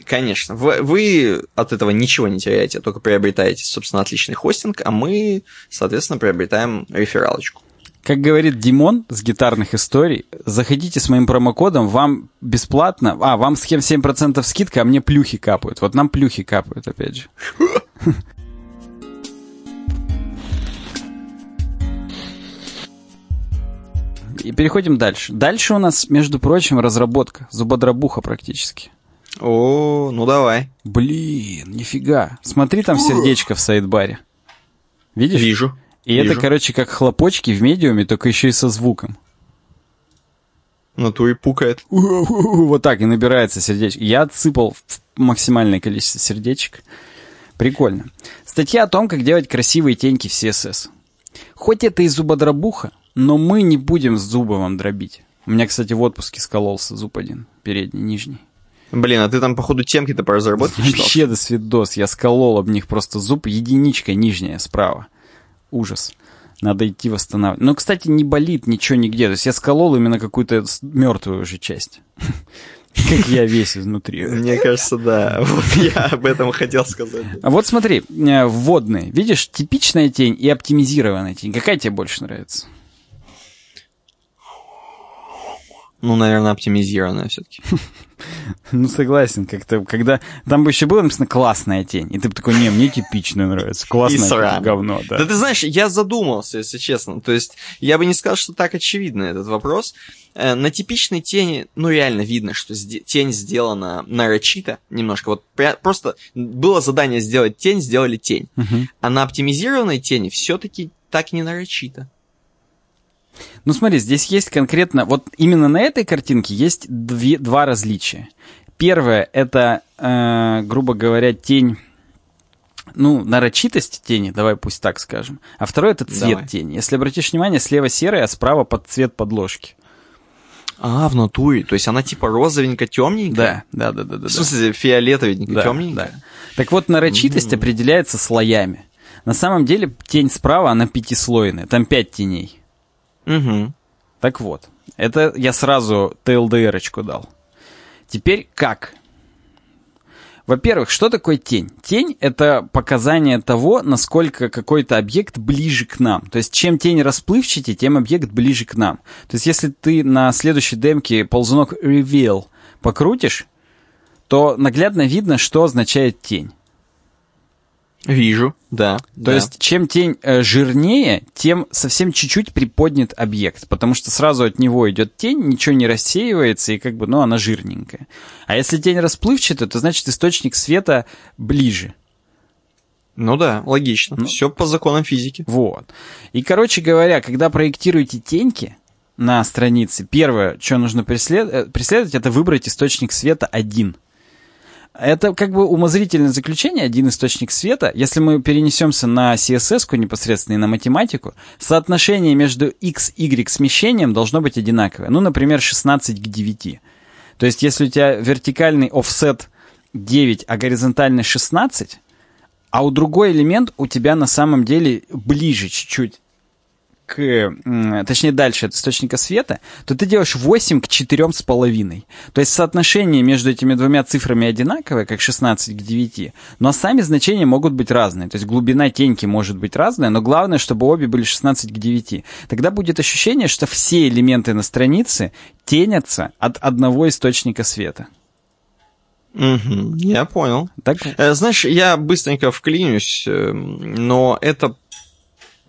Конечно. Вы, вы от этого ничего не теряете, только приобретаете, собственно, отличный хостинг, а мы, соответственно, приобретаем рефералочку. Как говорит Димон с гитарных историй, заходите с моим промокодом, вам бесплатно, а, вам с 7% скидка, а мне плюхи капают. Вот нам плюхи капают, опять же. И переходим дальше. Дальше у нас, между прочим, разработка. Зубодробуха практически. О, ну давай. Блин, нифига. Смотри там сердечко в сайдбаре. Видишь? Вижу. И Вижу. это, короче, как хлопочки в медиуме, только еще и со звуком. В натуре пукает. Вот так и набирается сердечко. Я отсыпал максимальное количество сердечек. Прикольно. Статья о том, как делать красивые теньки в CSS. Хоть это и зубодробуха, но мы не будем с зуба вам дробить. У меня, кстати, в отпуске скололся зуб один, передний, нижний. Блин, а ты там, походу, темки-то по разработке? Вообще до свидос. Я сколол об них просто зуб, единичка нижняя справа. Ужас. Надо идти восстанавливать. Но, кстати, не болит ничего нигде. То есть я сколол именно какую-то мертвую уже часть. Как я весь изнутри. Мне кажется, да. Вот я об этом хотел сказать. А вот смотри, э, вводные. Видишь, типичная тень и оптимизированная тень. Какая тебе больше нравится? Ну, наверное, оптимизированная все-таки. Ну, согласен, как-то, когда... Там бы еще было написано «классная тень», и ты бы такой, не, мне типичная нравится, классная говно, да. Да ты знаешь, я задумался, если честно. То есть, я бы не сказал, что так очевидно этот вопрос. Э, На типичной тени, ну, реально видно, что тень сделана нарочито немножко. Вот просто было задание сделать тень, сделали тень. А на оптимизированной тени все-таки так не нарочито. Ну смотри, здесь есть конкретно, вот именно на этой картинке есть две, два различия. Первое это, э, грубо говоря, тень, ну, нарочитость тени, давай пусть так скажем. А второе это цвет Давай. тени. Если обратишь внимание, слева серый, а справа под цвет подложки. А, в натуре. То есть она типа розовенько-темненькая? Да, да, да, да, да. В смысле, фиолетовенько, Да, темненькая? да. Так вот, нарочитость определяется слоями. На самом деле, тень справа, она пятислойная, там пять теней. Угу. Так вот, это я сразу TLDR-очку дал. Теперь как? Во-первых, что такое тень? Тень — это показание того, насколько какой-то объект ближе к нам. То есть, чем тень расплывчатее, тем объект ближе к нам. То есть, если ты на следующей демке ползунок Reveal покрутишь, то наглядно видно, что означает тень. Вижу, да. То есть, чем тень э, жирнее, тем совсем чуть-чуть приподнят объект, потому что сразу от него идет тень, ничего не рассеивается, и как бы, ну, она жирненькая. А если тень расплывчатая, то значит источник света ближе. Ну да, логично. Ну. Все по законам физики. Вот. И, короче говоря, когда проектируете теньки на странице, первое, что нужно преслед- э, преследовать, это выбрать источник света один. Это как бы умозрительное заключение, один источник света. Если мы перенесемся на CSS непосредственно и на математику, соотношение между x, y смещением должно быть одинаковое. Ну, например, 16 к 9. То есть, если у тебя вертикальный офсет 9, а горизонтальный 16, а у другой элемент у тебя на самом деле ближе чуть-чуть к, точнее дальше от источника света, то ты делаешь 8 к 4,5. То есть соотношение между этими двумя цифрами одинаковое, как 16 к 9, но сами значения могут быть разные. То есть глубина теньки может быть разная, но главное, чтобы обе были 16 к 9. Тогда будет ощущение, что все элементы на странице тенятся от одного источника света. Угу, я понял. Так, Э, Знаешь, я быстренько вклинюсь, э, но это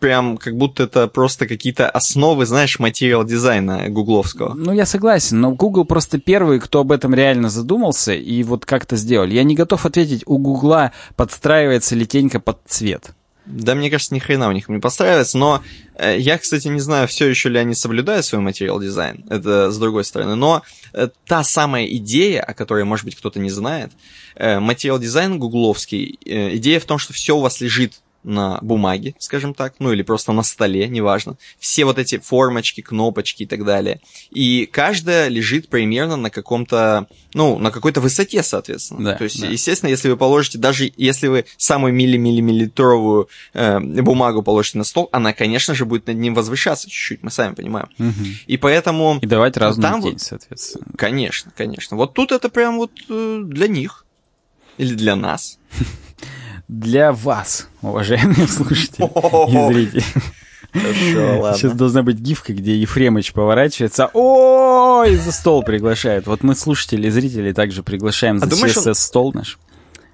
прям как будто это просто какие-то основы, знаешь, материал дизайна гугловского. Ну, я согласен, но Google просто первый, кто об этом реально задумался и вот как-то сделали. Я не готов ответить, у Гугла подстраивается ли тенька под цвет. Да, мне кажется, ни хрена у них не подстраивается, но э, я, кстати, не знаю, все еще ли они соблюдают свой материал дизайн, это с другой стороны, но э, та самая идея, о которой, может быть, кто-то не знает, э, материал дизайн гугловский, э, идея в том, что все у вас лежит на бумаге, скажем так, ну или просто на столе, неважно. Все вот эти формочки, кнопочки и так далее. И каждая лежит примерно на каком-то, ну, на какой-то высоте, соответственно. Да, То есть, да. естественно, если вы положите, даже если вы самую милли-миллиметровую э, бумагу положите на стол, она, конечно же, будет над ним возвышаться чуть-чуть, мы сами понимаем. И поэтому... И давать разную там тень, вот- соответственно. Конечно, конечно. Вот тут это прям вот э, для них. Или для нас. Для вас, уважаемые слушатели и зрители. Хорошо, Сейчас должна быть гифка, где Ефремыч поворачивается. О, и за стол приглашает. Вот мы слушатели и зрители также приглашаем за А думаешь, он- стол наш.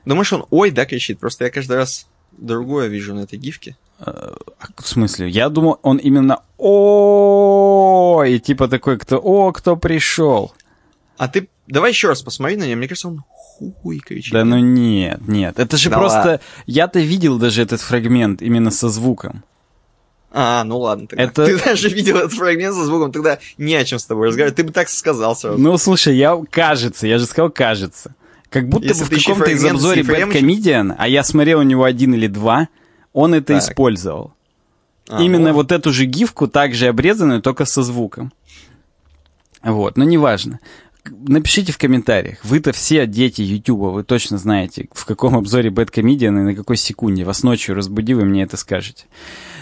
Думаешь, он ой, да, кричит? Просто я каждый раз другое вижу на этой гифке. А В смысле? Я думал, он именно о и типа такой, кто о, кто пришел. А ты давай еще раз посмотри на него. Мне кажется, он хуй кричит. Да ну нет, нет. Это же Да просто... ладно. Я-то видел даже этот фрагмент именно со звуком. А, ну ладно тогда. Это- Ты даже видел этот фрагмент со звуком, тогда не о чем с тобой разговаривать. Ты бы так сказал сразу. Ну, слушай, я кажется, я же сказал кажется. Как будто Если бы в каком-то из обзоре Bad Comedian, а я смотрел у него один или два, он это Так. использовал. А, Именно ну вот эту же гифку, также обрезанную, только со звуком. Вот, но неважно. Напишите в комментариях. Вы-то все дети Ютуба, вы точно знаете, в каком обзоре Bad Comedian и на какой секунде. Вас ночью разбуди, вы мне это скажете.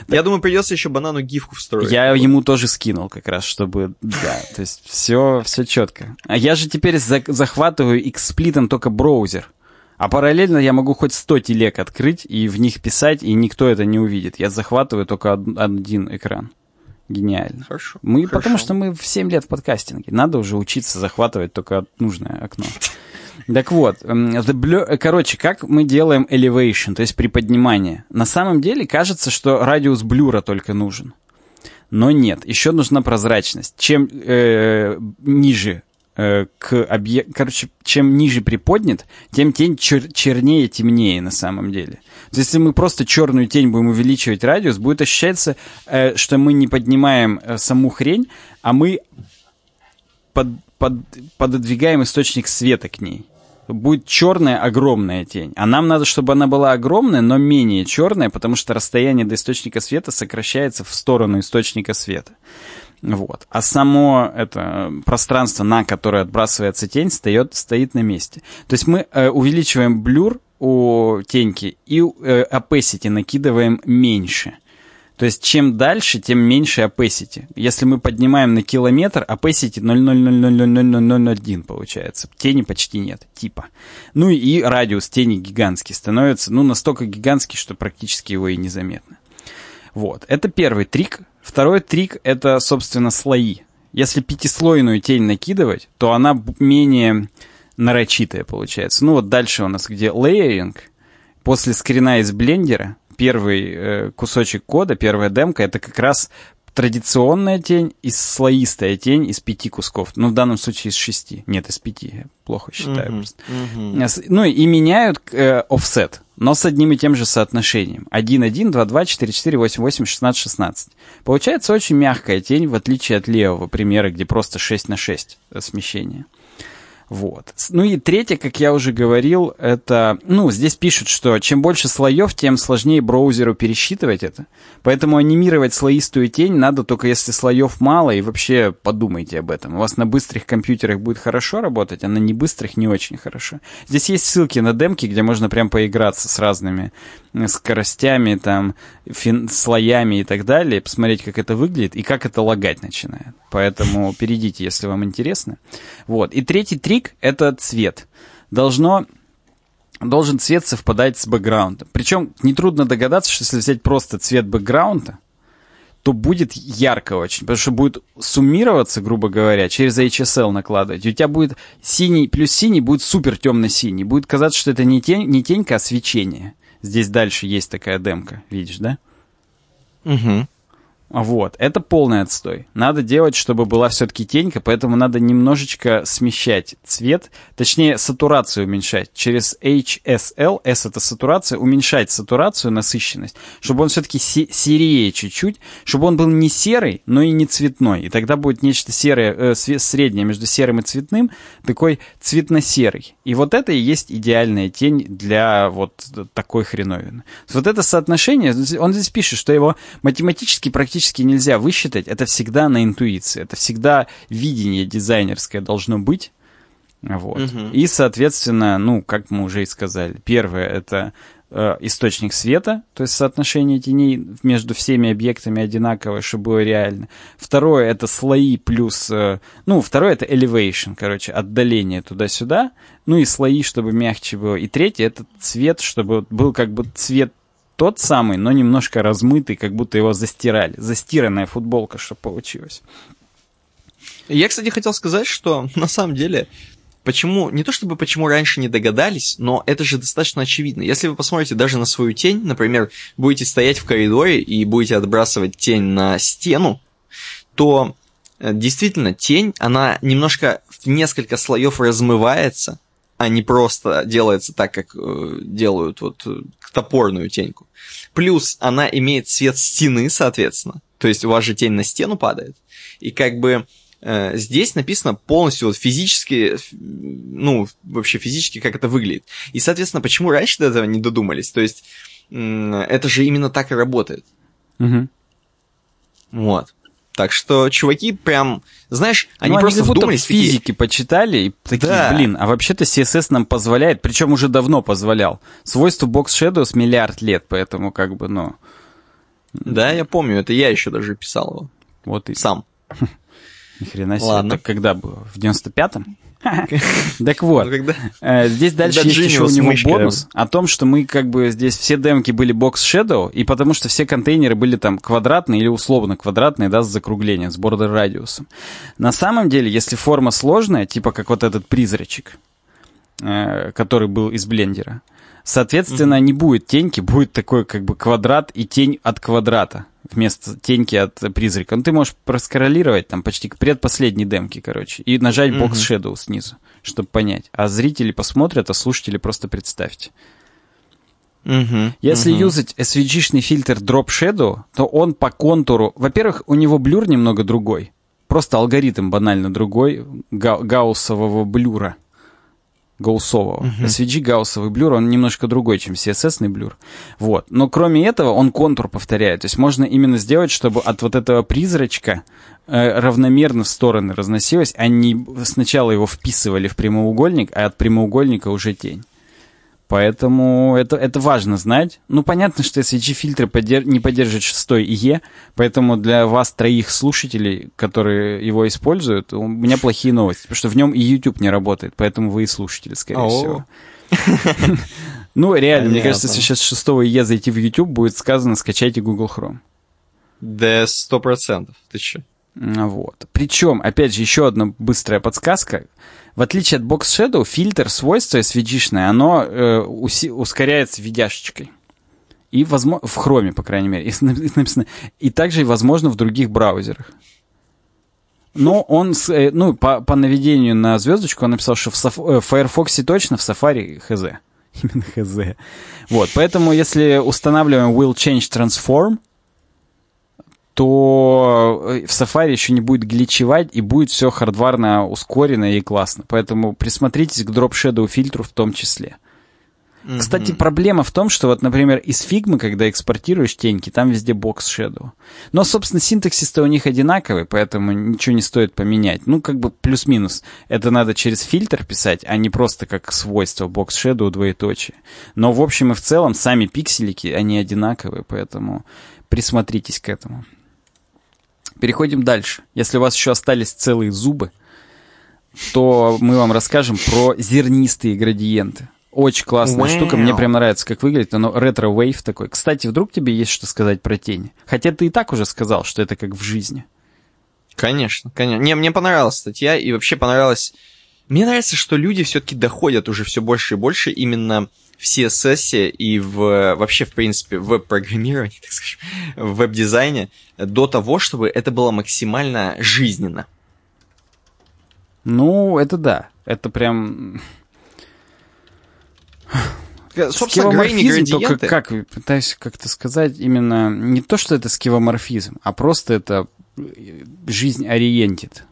Я думаю, придется еще банану гифку встроить. Я ему тоже скинул как раз, чтобы, да, то есть все, все четко. А я же теперь за- захватываю эксплитом только браузер. А параллельно я могу хоть 100 телег открыть и в них писать, и никто это не увидит. Я захватываю только од- один экран. Гениально. Хорошо. Мы, хорошо. потому что мы в 7 лет в подкастинге. Надо уже учиться захватывать только нужное окно. Так вот, м, the blur- э, короче, как мы делаем elevation, то есть приподнимание? На самом деле кажется, что радиус блюра только нужен. Но нет, еще нужна прозрачность. Чем э, ниже э, к объекту, короче, чем ниже приподнят, тем тень чер- чернее, темнее на самом деле. То есть, если мы просто черную тень будем увеличивать радиус, будет ощущаться, э, что мы не поднимаем э, саму хрень, а мы под, под- пододвигаем источник света к ней. Будет черная огромная тень. А нам надо, чтобы она была огромная, но менее черная, потому что расстояние до источника света сокращается в сторону источника света. Вот. А само это э, пространство, на которое отбрасывается тень, стоит, стоит на месте. То есть мы э, увеличиваем блюр у теньки и э, opacity накидываем меньше. То есть чем дальше, тем меньше opacity. Если мы поднимаем на километр, opacity 0,0000001 получается. Тени почти нет, типа. Ну и радиус тени гигантский становится, ну настолько гигантский, что практически его и незаметно. Вот, это первый трик. Второй трик — это, собственно, слои. Если пятислойную тень накидывать, то она менее нарочитая получается. Ну вот дальше у нас где лейеринг. После скрина из блендера первый э, кусочек кода, первая демка, это как раз традиционная тень и слоистая тень из пяти кусков. Ну, в данном случае из шести. Нет, из пяти. Я плохо считаю Мгм, просто. С- Ну и меняют э, офсет, но с одним и тем же соотношением. 1, 1, 2, 2, 4, 4, 8, 8, 16, 16. Получается очень мягкая тень, в отличие от левого примера, где просто 6 на 6 смещение. Вот. Ну и третье, как я уже говорил, это... Ну, здесь пишут, что чем больше слоев, тем сложнее браузеру пересчитывать это. Поэтому анимировать слоистую тень надо только если слоев мало, и вообще подумайте об этом. У вас на быстрых компьютерах будет хорошо работать, а на небыстрых не очень хорошо. Здесь есть ссылки на демки, где можно прям поиграться с разными скоростями, там, фин- слоями и так далее, посмотреть, как это выглядит и как это лагать начинает. Поэтому перейдите, если вам интересно. Вот. И третий трик — это цвет. Должно должен цвет совпадать с бэкграундом. Причем нетрудно догадаться, что если взять просто цвет бэкграунда, то будет ярко очень, потому что будет суммироваться, грубо говоря, через HSL накладывать. У тебя будет синий плюс синий будет супер темно-синий. Будет казаться, что это не тень, не тенька, а свечение. Здесь дальше есть такая демка, видишь, да? Мгм. Вот, это полный отстой. Надо делать, чтобы была все-таки тенька, поэтому надо немножечко смещать цвет, точнее, сатурацию уменьшать. Через HSL, S это сатурация, уменьшать сатурацию, насыщенность, чтобы он все-таки серее чуть-чуть, чтобы он был не серый, но и не цветной. И тогда будет нечто серое, э, среднее между серым и цветным, такой цветно-серый. И вот это и есть идеальная тень для вот такой хреновины. Вот это соотношение, он здесь пишет, что его математически практически нельзя высчитать, это всегда на интуиции, это всегда видение дизайнерское должно быть. Вот. Мгм. И, соответственно, ну, как мы уже и сказали, первое это э, источник света, то есть соотношение теней между всеми объектами одинаковое, чтобы было реально. Второе это слои плюс, э, ну, второе это elevation, короче, отдаление туда-сюда, ну и слои, чтобы мягче было. И третье это цвет, чтобы был как бы цвет тот самый, но немножко размытый, как будто его застирали. Застиранная футболка, чтобы получилось. Я, кстати, хотел сказать, что на самом деле, почему, не то чтобы почему раньше не догадались, но это же достаточно очевидно. Если вы посмотрите даже на свою тень, например, будете стоять в коридоре и будете отбрасывать тень на стену, то э, действительно тень, она немножко в несколько слоев размывается, а не просто делается так, как э, делают вот э, топорную теньку. Плюс она имеет цвет стены, соответственно. То есть у вас же тень на стену падает. И как бы э, здесь написано полностью вот физически, ну, вообще физически, как это выглядит. И, соответственно, почему раньше до этого не додумались? То есть э, это же именно так и работает. Угу. Вот. Так что чуваки прям, знаешь, они ну, просто они вдумались. Физики такие... почитали и такие, да. блин, а вообще-то CSS нам позволяет, причем уже давно позволял. Свойство Box Shadows миллиард лет, поэтому как бы, ну... Да, я помню, это я еще даже писал его. Вот и... Сам. Ни хрена себе, Ладно. это когда было? В 95-м? Так вот, ну, э, здесь дальше есть еще у него бонус о том, что мы как бы здесь все демки были Box Shadow, и потому что все контейнеры были там квадратные или условно квадратные, да, с закруглением, с бордер радиусом. На самом деле, если форма сложная, типа как вот этот призрачек, э, который был из блендера, соответственно, не будет теньки, будет такой как бы квадрат и тень от квадрата вместо теньки от призрака. Ну, ты можешь проскорролировать там почти к предпоследней демке, короче, и нажать Box Shadow снизу, чтобы понять. А зрители посмотрят, а слушатели просто представьте. Если юзать SVG-шный фильтр Drop Shadow, то он по контуру... Во-первых, у него блюр немного другой. Просто алгоритм банально другой га гауссового блюра гаусового. Uh-huh. SVG гауссовый блюр, он немножко другой, чем CSS-ный блюр. Вот. Но кроме этого, он контур повторяет. То есть можно именно сделать, чтобы от вот этого призрачка э, равномерно в стороны разносилось, а не сначала его вписывали в прямоугольник, а от прямоугольника уже тень. Поэтому это, это важно знать. Ну, понятно, что SVG-фильтры подер... не поддерживают 6 ИЕ, поэтому для вас, троих слушателей, которые его используют, у меня плохие новости, потому что в нем и YouTube не работает, поэтому вы и слушатели, скорее О-о-о. всего. Ну, реально, мне кажется, если сейчас с 6 ИЕ зайти в YouTube, будет сказано, скачайте Google Chrome. Да, сто процентов. Ты че? Вот. Причем, опять же, еще одна быстрая подсказка. В отличие от Box Shadow, фильтр свойство SVG-шное, оно э, ускоряется видяшечкой. И возможно, в хроме, по крайней мере. И, написано, и также, возможно, в других браузерах. Но он, э, ну, по, по наведению на звездочку, он написал, что в, Saf- э, в Firefox точно, в Safari хз. Именно хз. Вот, поэтому если устанавливаем will change transform, то э, в Safari еще не будет гличевать и будет все хардварно ускорено и классно. Поэтому присмотритесь к Drop Shadow фильтру в том числе. Mm-hmm. Кстати, проблема в том, что вот, например, из фигмы, когда экспортируешь теньки, там везде Box Shadow. Но, собственно, синтаксис-то у них одинаковый, поэтому ничего не стоит поменять. Ну, как бы плюс-минус. Это надо через фильтр писать, а не просто как свойство Box Shadow двоеточие. Но, в общем и в целом, сами пикселики, они одинаковые, поэтому присмотритесь к этому. Переходим дальше. Если у вас еще остались целые зубы, то мы вам расскажем про зернистые градиенты. Очень классная wow. штука, мне прям нравится, как выглядит. Оно retrowave такой. Кстати, вдруг тебе есть что сказать про тени? Хотя ты и так уже сказал, что это как в жизни. Конечно, конечно. Не, мне понравилась статья, и вообще понравилось... Мне нравится, что люди все-таки доходят уже все больше и больше именно в CSS и в, вообще, в принципе, в веб-программировании, так скажем, в веб-дизайне до того, чтобы это было максимально жизненно. Ну, это да. Это прям... Собственно, только как, пытаюсь как-то сказать, именно не то, что это скивоморфизм, а просто это жизнь ориентит.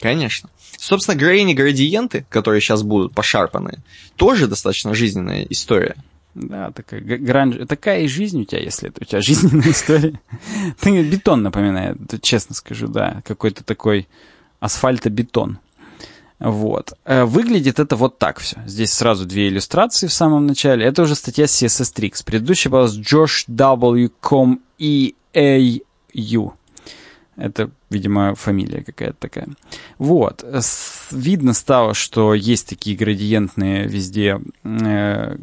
Конечно. Собственно, грейни градиенты, которые сейчас будут пошарпаны, тоже достаточно жизненная история. Да, такая, гранж... такая и жизнь у тебя, если это у тебя жизненная история. Ты бетон напоминает, честно скажу, да. Какой-то такой асфальтобетон. Вот. Э, выглядит это вот так все. Здесь сразу две иллюстрации в самом начале. Это уже статья CSS Tricks. Предыдущая была с Josh W. Com E. A. U. Это, видимо, фамилия какая-то такая. Вот. Видно стало, что есть такие градиентные везде э,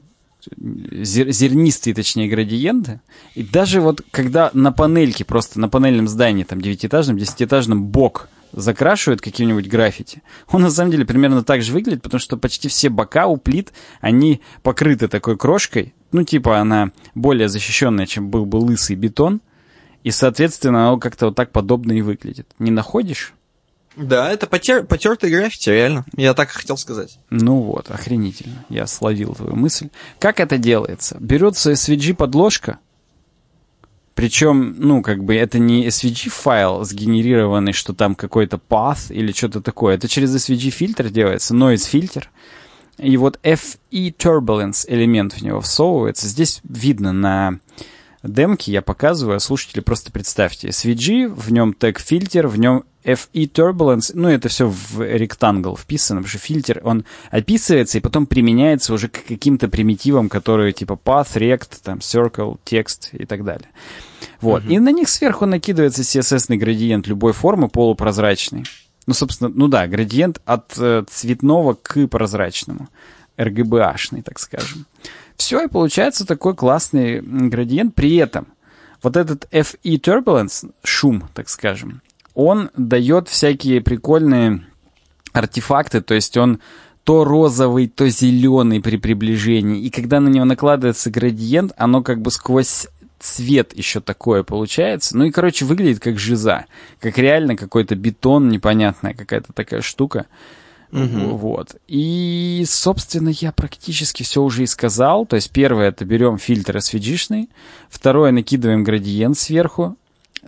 зернистые, точнее, градиенты. И даже вот когда на панельке, просто на панельном здании, там, девятиэтажном, десятиэтажном, бок закрашивают каким-нибудь граффити, он на самом деле примерно так же выглядит, потому что почти все бока у плит, они покрыты такой крошкой, ну, типа она более защищенная, чем был бы лысый бетон, и, соответственно, оно как-то вот так подобно и выглядит. Не находишь? Да, это потер, потертый граффити, реально. Я так и хотел сказать. Ну вот, охренительно. Я словил твою мысль. Как это делается? Берется SVG-подложка, причем, ну, как бы это не SVG-файл сгенерированный, что там какой-то path или что-то такое. Это через SVG-фильтр делается, noise фильтр. И вот FE Turbulence элемент в него всовывается. Здесь видно на демки я показываю, а слушатели просто представьте. SVG, в нем тег фильтр, в нем FE Turbulence, ну, это все в Rectangle вписано, потому что фильтр, он описывается и потом применяется уже к каким-то примитивам, которые типа Path, Rect, там, Circle, текст и так далее. Вот. Uh-huh. И на них сверху накидывается CSS-ный градиент любой формы, полупрозрачный. Ну, собственно, ну да, градиент от э, цветного к прозрачному. RGB-шный, так скажем. Все, и получается такой классный градиент. При этом вот этот FE Turbulence, шум, так скажем, он дает всякие прикольные артефакты, то есть он то розовый, то зеленый при приближении. И когда на него накладывается градиент, оно как бы сквозь цвет еще такое получается. Ну и, короче, выглядит как жиза. Как реально какой-то бетон, непонятная какая-то такая штука. Угу. Вот. И, собственно, я практически все уже и сказал. То есть первое это берем фильтр svg второе накидываем градиент сверху,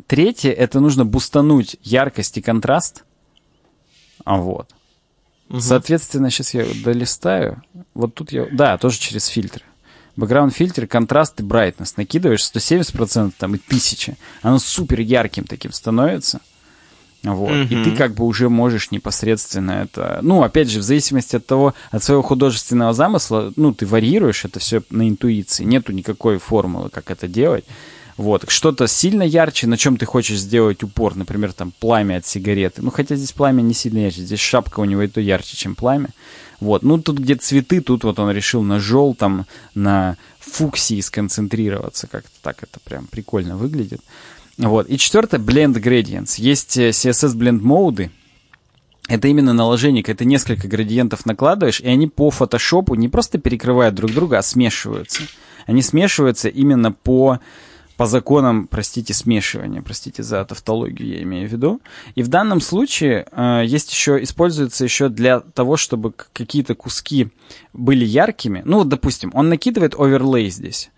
третье это нужно бустануть яркость и контраст. А вот. Угу. Соответственно, сейчас я долистаю. Вот тут я... Да, тоже через фильтры. Бэкграунд фильтр, контраст и брайтнес. Накидываешь 170% там и 1000. Оно супер ярким таким становится. Вот. Mm-hmm. И ты как бы уже можешь непосредственно это... Ну, опять же, в зависимости от того, от своего художественного замысла, ну, ты варьируешь это все на интуиции. Нету никакой формулы, как это делать. Вот. Что-то сильно ярче, на чем ты хочешь сделать упор. Например, там пламя от сигареты. Ну, хотя здесь пламя не сильно ярче. Здесь шапка у него и то ярче, чем пламя. Вот. Ну, тут где цветы, тут вот он решил на желтом, на фуксии сконцентрироваться. Как-то так это прям прикольно выглядит. Вот. И четвертое, Blend Gradients. Есть э, CSS Blend моды. Это именно наложение, когда ты несколько градиентов накладываешь, и они по фотошопу не просто перекрывают друг друга, а смешиваются. Они смешиваются именно по по законам, простите, смешивания, простите за тавтологию, я имею в виду. И в данном случае э, есть еще, используется еще для того, чтобы какие-то куски были яркими. Ну, вот, допустим, он накидывает оверлей здесь.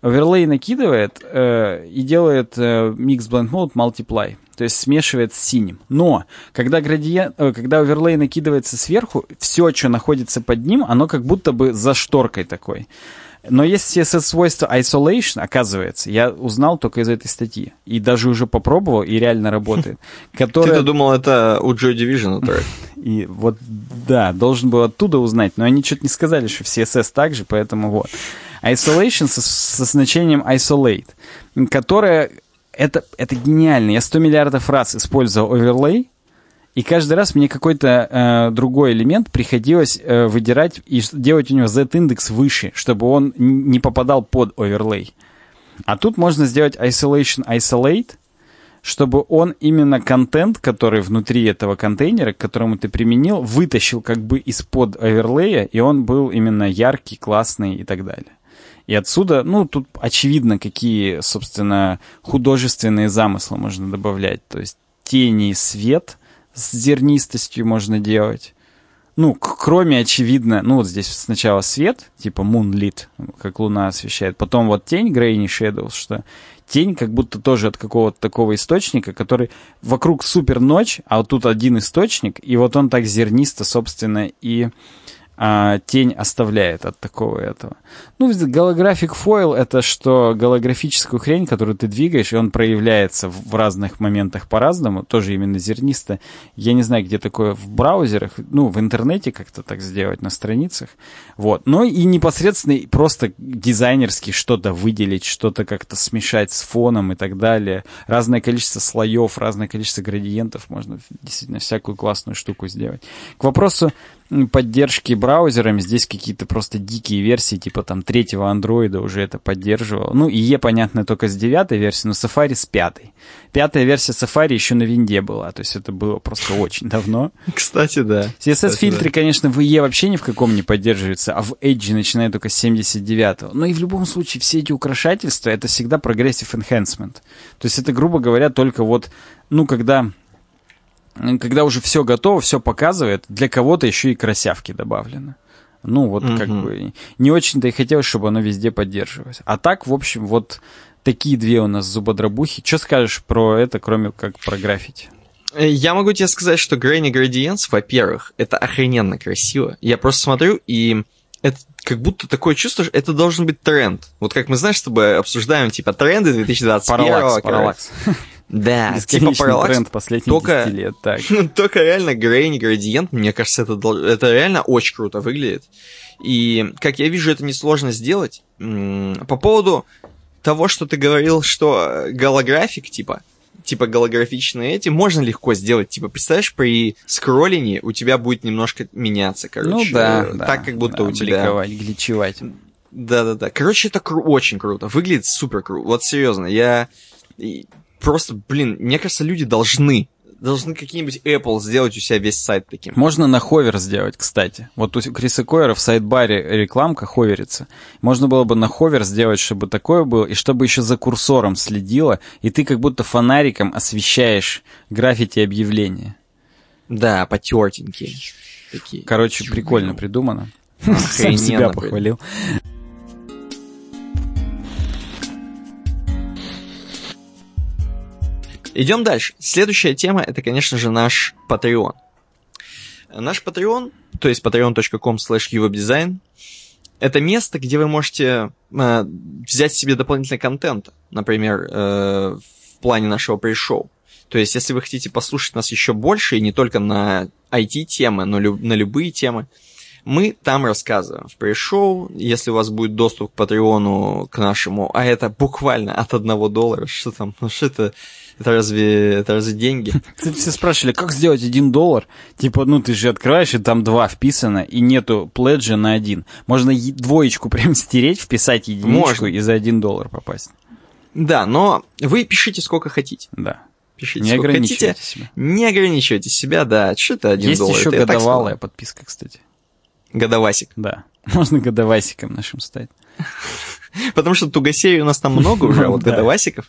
Оверлей накидывает э, и делает э, Mix Blend Mode Multiply. То есть смешивает с синим. Но когда, градиент, э, когда оверлей накидывается сверху, все, что находится под ним, оно как будто бы за шторкой такой. Но есть CSS-свойство isolation, оказывается, я узнал только из этой статьи. И даже уже попробовал, и реально работает. Которая... Ты думал, это у Joy Division трек? И вот, да, должен был оттуда узнать, но они что-то не сказали, что в CSS так же, поэтому вот. Isolation со, со значением isolate, которое... Это, это гениально. Я 100 миллиардов раз использовал overlay, и каждый раз мне какой-то э, другой элемент приходилось э, выдирать и делать у него z-индекс выше, чтобы он не попадал под оверлей. А тут можно сделать isolation isolate, чтобы он именно контент, который внутри этого контейнера, к которому ты применил, вытащил как бы из-под оверлея, и он был именно яркий, классный и так далее. И отсюда, ну, тут очевидно, какие, собственно, художественные замыслы можно добавлять. То есть тени и свет — с зернистостью можно делать. Ну, кроме, очевидно, ну, вот здесь сначала свет, типа moonlit, как луна освещает, потом вот тень, grainy shadows, что тень как будто тоже от какого-то такого источника, который вокруг супер ночь, а вот тут один источник, и вот он так зернисто, собственно, и а, тень оставляет от такого этого. Ну, голографик фойл — это что голографическую хрень, которую ты двигаешь, и он проявляется в разных моментах по-разному, тоже именно зернисто. Я не знаю, где такое в браузерах, ну, в интернете как-то так сделать, на страницах. Вот. Но и непосредственно просто дизайнерски что-то выделить, что-то как-то смешать с фоном и так далее. Разное количество слоев, разное количество градиентов, можно действительно всякую классную штуку сделать. К вопросу поддержки браузерами. Здесь какие-то просто дикие версии, типа там третьего андроида уже это поддерживал. Ну, IE, понятно, только с девятой версии, но Safari с пятой. Пятая версия Safari еще на винде была, то есть это было просто очень давно. Кстати, да. CSS-фильтры, конечно, в IE вообще ни в каком не поддерживаются, а в Edge начинает только с 79-го. Но и в любом случае все эти украшательства, это всегда progressive enhancement. То есть это, грубо говоря, только вот, ну, когда когда уже все готово, все показывает, для кого-то еще и красявки добавлены. Ну, вот Мгм. как бы не очень-то и хотелось, чтобы оно везде поддерживалось. А так, в общем, вот такие две у нас зубодробухи. Что скажешь про это, кроме как про граффити? Э, Я могу тебе сказать, что Granny Gradients, во-первых, это охрененно красиво. Я просто смотрю, и это как будто такое чувство, что это должен быть тренд. Вот как мы, знаешь, с тобой обсуждаем, типа, тренды 2021 Параллакс, параллакс. Да, типа параллакс. тренд последних только- 10 лет. Так. Ну, Только реально Granny Gradient, мне кажется, это, это реально очень круто выглядит. И, как я вижу, это несложно сделать. По поводу того, что ты говорил, что э, голографик, типа, типа голографичные эти, можно легко сделать. Типа, представляешь, при скроллинге у тебя будет немножко меняться, короче. ну да, э, да, Так, как будто да, у тебя... бликовать, гличевать. Да-да-да. Короче, это кру- очень круто. Выглядит супер круто. Вот серьезно, я просто, блин, мне кажется, люди должны должны какие-нибудь Apple сделать у себя весь сайт таким. Можно на ховер сделать, кстати. Вот у Криса Койера в сайт-баре рекламка ховерится. Можно было бы на ховер сделать, чтобы такое было, и чтобы еще за курсором следило, и ты как будто фонариком освещаешь граффити объявления. Да, потертенькие. Такие. Короче, прикольно придумано. Сам себя похвалил. Идем дальше. Следующая тема это, конечно же, наш Patreon. Наш Patreon, то есть patreon.com slash это место, где вы можете э, взять себе дополнительный контент, например, э, в плане нашего пришоу. То есть, если вы хотите послушать нас еще больше, и не только на IT-темы, но лю- на любые темы, мы там рассказываем в пришоу. Если у вас будет доступ к Патреону, к нашему, а это буквально от одного доллара, что там, что это, это разве, это разве деньги? Кстати, все спрашивали, как сделать один доллар? Типа, ну ты же открываешь, и там два вписано, и нету пледжа на один. Можно двоечку прям стереть, вписать единичку Можно. и за один доллар попасть. Да, но вы пишите сколько хотите. Да. Пишите Не сколько ограничивайте хотите. себя. Не ограничивайте себя, да. Что это один Есть доллар? еще Это годовалая подписка, кстати. Годовасик. Да. Можно годовасиком нашим стать. Потому что тугосерий у нас там много уже, вот Да. годовасиков.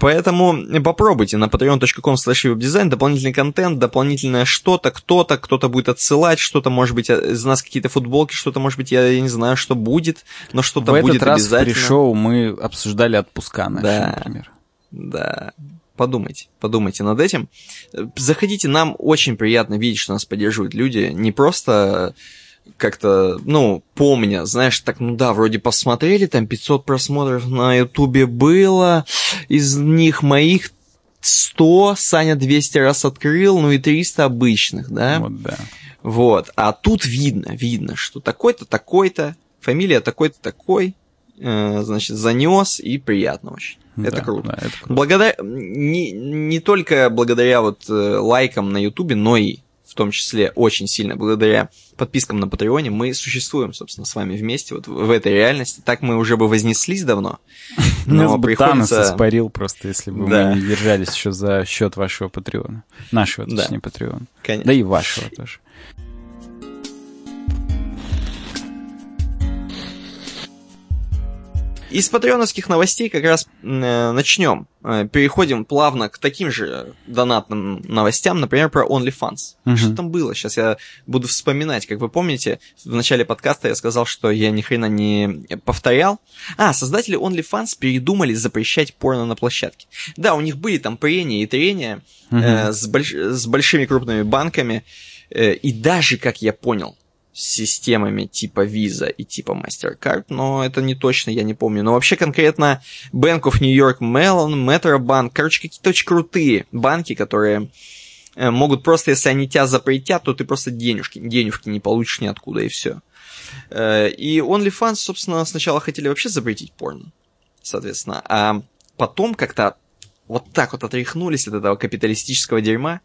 Поэтому попробуйте на patreon.com slash webdesign дополнительный контент, дополнительное что-то, кто-то, кто-то будет отсылать, что-то, может быть, из нас какие-то футболки, что-то, может быть, я, я не знаю, что будет, но что-то В будет этот раз в обязательно. пришоу мы обсуждали отпуска наши, Да. например. Да, подумайте, подумайте над этим. Э, Заходите, нам очень приятно видеть, что нас поддерживают люди, не просто как-то, ну, помня, знаешь, так, ну да, вроде посмотрели, там 500 просмотров на ютубе было, из них моих 100, Саня 200 раз открыл, ну и 300 обычных, да? Вот, да. Вот. А тут видно, видно, что такой-то, такой-то, фамилия такой-то, такой, э, значит, занес, и приятно очень. Это Да, круто. да, это круто. Благодаря, не, не только благодаря вот э, лайкам на Ютубе, но и том числе очень сильно благодаря подпискам на Патреоне мы существуем, собственно, с вами вместе вот в, этой реальности. Так мы уже бы вознеслись давно, но бы Танос приходится... испарил просто, если бы Да. мы не держались еще за счет вашего Патреона. Нашего, Да. точнее, Патреона. Конечно. Да и вашего тоже. Из патреоновских новостей как раз э, начнем. Э, переходим плавно к таким же донатным новостям, например, про OnlyFans. Мгм. Что там было? Сейчас я буду вспоминать. Как вы помните, в начале подкаста я сказал, что я ни хрена не повторял. А, создатели OnlyFans передумали запрещать порно на площадке. Да, у них были там прения и трения э, с, больш- с большими крупными банками. э, и даже, как я понял, системами типа Visa и типа MasterCard, но это не точно, я не помню. Но вообще конкретно Bank of New York Mellon, Metrobank, короче, какие-то очень крутые банки, которые э, могут просто, если они тебя запретят, то ты просто денежки, денежки не получишь ниоткуда, и все. И OnlyFans, собственно, сначала хотели вообще запретить порно, соответственно, а потом как-то вот так вот отряхнулись от этого капиталистического дерьма,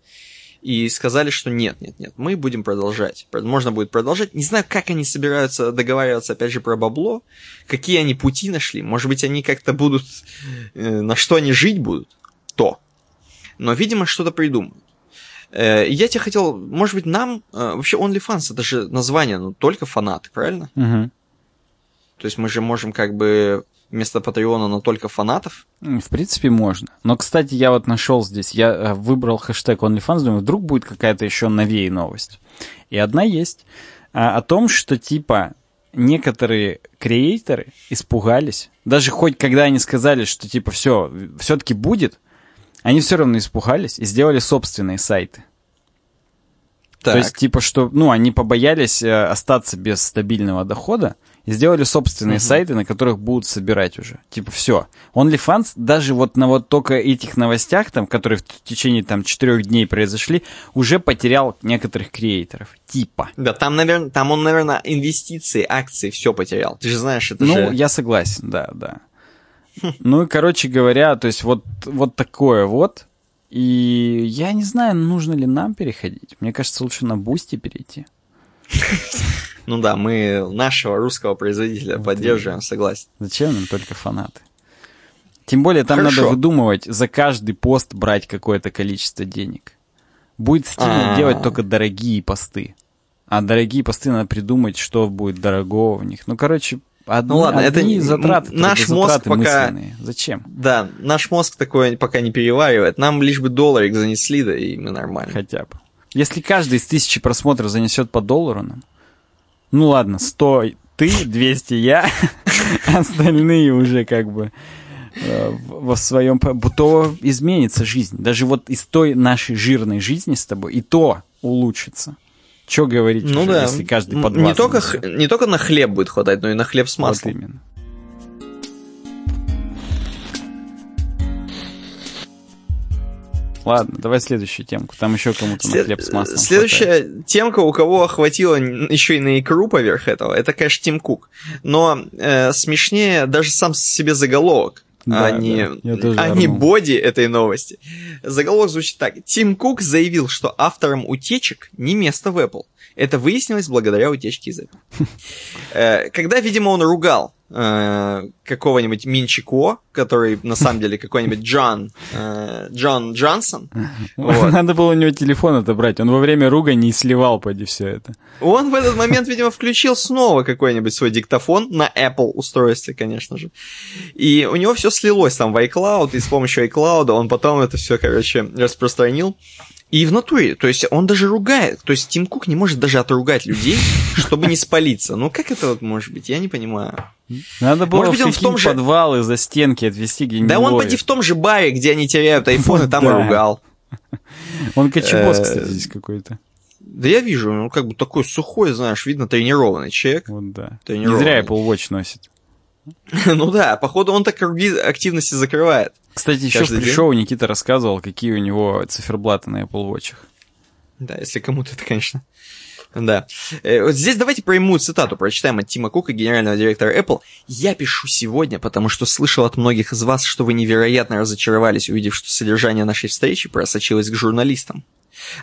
и сказали, что нет, нет, нет, мы будем продолжать. Про- Можно будет продолжать. Не знаю, как они собираются договариваться, опять же, про бабло, какие они пути нашли. Может быть, они как-то будут... э, на что они жить будут? То. Но, видимо, что-то придумают. Э, Я тебе хотел, может быть, нам... э, Вообще, OnlyFans, это же название, ну, только фанаты, правильно? Мгм. То есть мы же можем как бы вместо Патреона, но только фанатов? В принципе, можно. Но, кстати, я вот нашел здесь, я э, выбрал хэштег OnlyFans, думаю, вдруг будет какая-то еще новее новость. И одна есть. А, о том, что, типа, некоторые креаторы испугались, даже хоть когда они сказали, что, типа, все, все-таки будет, они все равно испугались и сделали собственные сайты. Так. То есть, типа, что, ну, они побоялись э, остаться без стабильного дохода сделали собственные угу. сайты, на которых будут собирать уже. Типа, все. OnlyFans даже вот на вот только этих новостях, там, которые в течение там четырех дней произошли, уже потерял некоторых креаторов. Типа. Да, там, наверное, там он, наверное, инвестиции, акции, все потерял. Ты же знаешь, это ну, же... Ну, я согласен, да, да. Ну и, короче говоря, то есть вот, вот такое вот. И я не знаю, нужно ли нам переходить. Мне кажется, лучше на Бусти перейти. Ну да, мы нашего русского производителя вот поддерживаем, и... согласен. Зачем нам только фанаты? Тем более там Хорошо. надо выдумывать, за каждый пост брать какое-то количество денег. Будет стимул А-а-а. делать только дорогие посты. А дорогие посты надо придумать, что будет дорогого в них. Ну, короче, Одни, ну ладно, одни это затраты, наш мозг пока мысленные. Зачем? Да, наш мозг такое пока не переваривает. Нам лишь бы долларик занесли, да и мы нормально. Хотя бы. Если каждый из тысячи просмотров занесет по доллару нам, ну ладно, 100 ты, 200 я, остальные уже как бы э, во своем... То изменится жизнь. Даже вот из той нашей жирной жизни с тобой и то улучшится. Что говорить, ну, уже, да. если каждый по не только, не только на хлеб будет хватать, но и на хлеб с маслом. Вот именно. Ладно, давай следующую темку. Там еще кому-то След... на хлеб с маслом. Следующая хватает. темка, у кого хватило еще и на икру поверх этого, это, конечно, Тим Кук. Но э, смешнее даже сам себе заголовок. Да, а, не, да, а не боди этой новости. Заголовок звучит так. Тим Кук заявил, что авторам утечек не место в Apple. Это выяснилось благодаря утечке из Apple. Э, когда, видимо, он ругал э, какого-нибудь Минчико, который на самом деле какой-нибудь Джон, э, Джон Джонсон. Вот. Надо было у него телефон отобрать, он во время руга не сливал, поди, все это. Он в этот момент, видимо, включил снова какой-нибудь свой диктофон на Apple устройстве, конечно же. И у него все слилось там в iCloud, и с помощью iCloud он потом это все, короче, распространил. И в натуре, то есть он даже ругает, то есть Тим Кук не может даже отругать людей, чтобы не спалиться. Ну как это вот может быть, я не понимаю. Надо было Может быть, он в том же... подвалы за стенки отвести где-нибудь. Да он поди в том же баре, где они теряют айфоны, там и ругал. Он кочебос, э, кстати, здесь какой-то. Да я вижу, ну как бы такой сухой, знаешь, видно, тренированный человек. Вот да. Не зря Apple Watch носит. Ну да, походу он так круги активности закрывает. Кстати, еще в пришоу Никита рассказывал, какие у него циферблаты на Apple Watch. Да, если кому-то это, конечно. Да. Э, вот здесь давайте прямую цитату прочитаем от Тима Кука, генерального директора Apple. «Я пишу сегодня, потому что слышал от многих из вас, что вы невероятно разочаровались, увидев, что содержание нашей встречи просочилось к журналистам.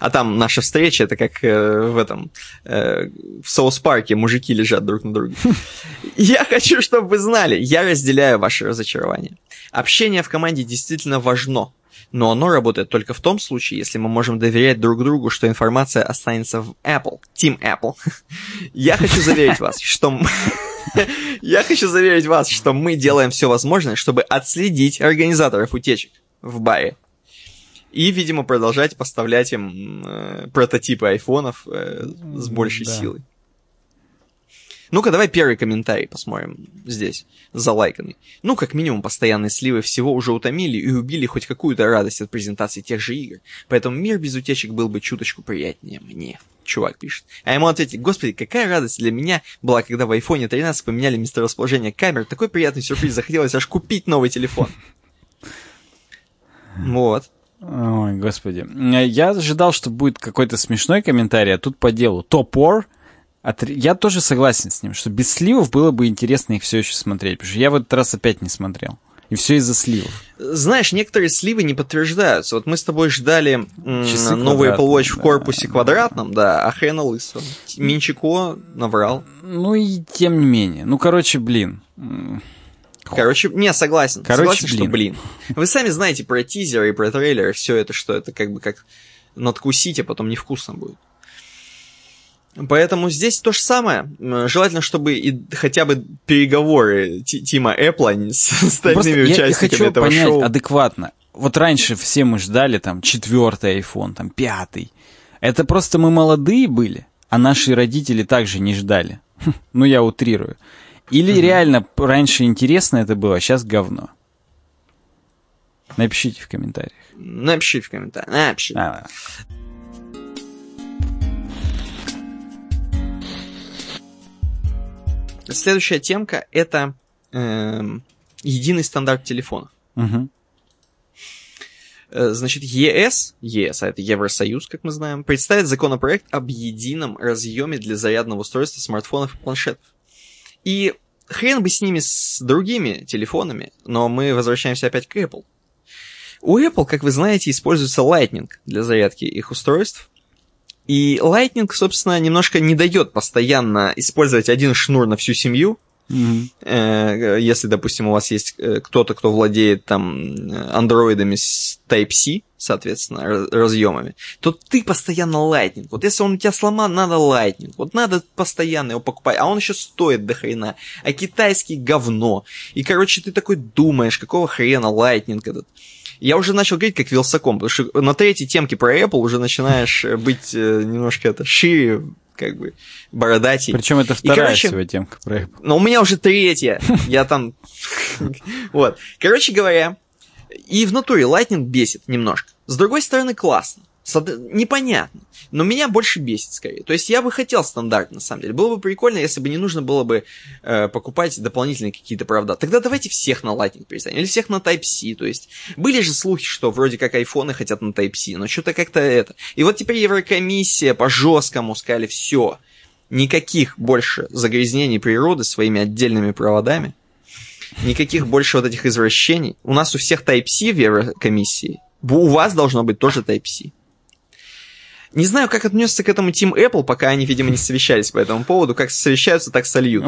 А там наша встреча, это как э, в этом, э, в Соус-парке мужики лежат друг на друге. Я хочу, чтобы вы знали, я разделяю ваше разочарование. Общение в команде действительно важно, но оно работает только в том случае, если мы можем доверять друг другу, что информация останется в Apple, Team Apple. Я хочу заверить вас, что... Я хочу заверить вас, что мы делаем все возможное, чтобы отследить организаторов утечек в баре и, видимо, продолжать поставлять им э, прототипы айфонов э, с большей да. силой. Ну-ка, давай первый комментарий посмотрим здесь, залайканный. Ну, как минимум, постоянные сливы всего уже утомили и убили хоть какую-то радость от презентации тех же игр. Поэтому мир без утечек был бы чуточку приятнее мне. Чувак пишет. А ему ответить, господи, какая радость для меня была, когда в iPhone 13 поменяли месторасположение камер. Такой приятный сюрприз, захотелось аж купить новый телефон. Вот. Ой, господи. Я ожидал, что будет какой-то смешной комментарий, а тут по делу. Топор. От... Я тоже согласен с ним, что без сливов было бы интересно их все еще смотреть, потому что я в этот раз опять не смотрел. И все из-за сливов. Знаешь, некоторые сливы не подтверждаются. Вот мы с тобой ждали Часы новый Apple Watch в корпусе да. квадратном, да, а хрена лысого. Минчико наврал. Ну и тем не менее. Ну, короче, блин. Короче, не, согласен. Короче, согласен, блин. что, блин. Вы сами знаете про тизеры и про трейлеры, все это, что это как бы как надкусить, а потом невкусно будет. Поэтому здесь то же самое. Желательно, чтобы и хотя бы переговоры Тима Apple с остальными Просто участниками я, я хочу этого понять шоу. адекватно. Вот раньше все мы ждали там четвертый iPhone, там пятый. Это просто мы молодые были, а наши родители также не ждали. Ну, я утрирую. Или угу. реально раньше интересно это было, а сейчас говно. Напишите в комментариях. Напишите в комментариях. Напишите. А, Следующая темка это э, единый стандарт телефонов. Угу. Значит, ЕС, ЕС, а это Евросоюз, как мы знаем, представит законопроект об едином разъеме для зарядного устройства смартфонов и планшетов. И хрен бы с ними, с другими телефонами, но мы возвращаемся опять к Apple. У Apple, как вы знаете, используется Lightning для зарядки их устройств. И Lightning, собственно, немножко не дает постоянно использовать один шнур на всю семью. Mm-hmm. Если, допустим, у вас есть э, кто-то, кто владеет там андроидами с Type-C, соответственно, разъемами, то ты постоянно Lightning. Вот если он у тебя сломан, надо Lightning. Вот надо постоянно его покупать. А он еще стоит до хрена. А китайский говно. И, короче, ты такой думаешь, какого хрена Lightning этот. Я уже начал говорить как Вилсаком, потому что на третьей темке про Apple уже начинаешь э, быть э, немножко это шире, как бы, бородатей. Причем это вторая и, короче, всего темка про Apple. Но у меня уже третья. Я там... Вот. Короче говоря, и в натуре Lightning бесит немножко. С другой стороны, классно непонятно. Но меня больше бесит скорее. То есть я бы хотел стандарт, на самом деле. Было бы прикольно, если бы не нужно было бы э, покупать дополнительные какие-то правда. Тогда давайте всех на Lightning перестанем. Или всех на Type-C. То есть были же слухи, что вроде как айфоны хотят на Type-C. Но что-то как-то это. И вот теперь Еврокомиссия по жесткому сказали все. Никаких больше загрязнений природы своими отдельными проводами. Никаких больше вот этих извращений. У нас у всех Type-C в Еврокомиссии. У вас должно быть тоже Type-C. Не знаю, как отнесся к этому Team Apple, пока они, видимо, не совещались по этому поводу. Как совещаются, так сольют.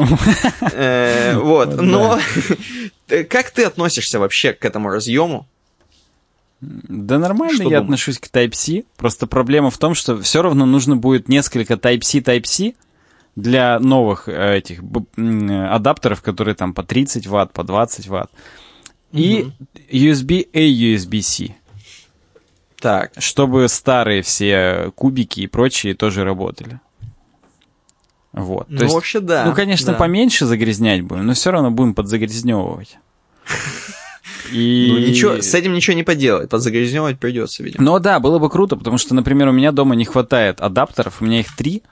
Э, вот. Но как ты относишься вообще к этому разъему? Да нормально что я думаешь? отношусь к Type-C. Просто проблема в том, что все равно нужно будет несколько Type-C, Type-C для новых э, этих адаптеров, которые там по 30 ватт, по 20 ватт. И USB-A, USB-C. Так. Чтобы старые все кубики и прочие тоже работали. Вот. То ну, есть, вообще, да. Ну, конечно, да. поменьше загрязнять будем, но все равно будем подзагрязневывать. И... Ну, ничего, с этим ничего не поделать, подзагрязневывать придется, видимо. Ну да, было бы круто, потому что, например, у меня дома не хватает адаптеров, у меня их три.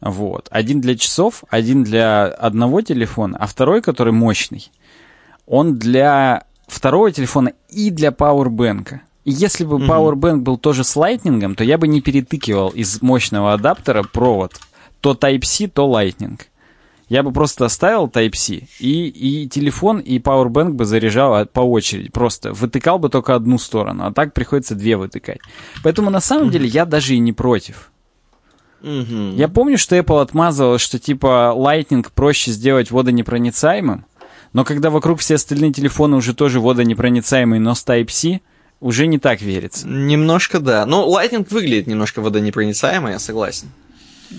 Вот. Один для часов, один для одного телефона, а второй, который мощный, он для второго телефона и для пауэрбэнка. И если бы Powerbank был тоже с Lightning, то я бы не перетыкивал из мощного адаптера провод. То Type-C, то Lightning. Я бы просто оставил Type-C, и, и телефон, и Powerbank бы заряжал по очереди. Просто вытыкал бы только одну сторону, а так приходится две вытыкать. Поэтому на самом деле я даже и не против. Я помню, что Apple отмазывал, что типа Lightning проще сделать водонепроницаемым, но когда вокруг все остальные телефоны уже тоже водонепроницаемые, но с Type-C, уже не так верится. Немножко да. Но Lightning выглядит немножко водонепроницаемо, я согласен.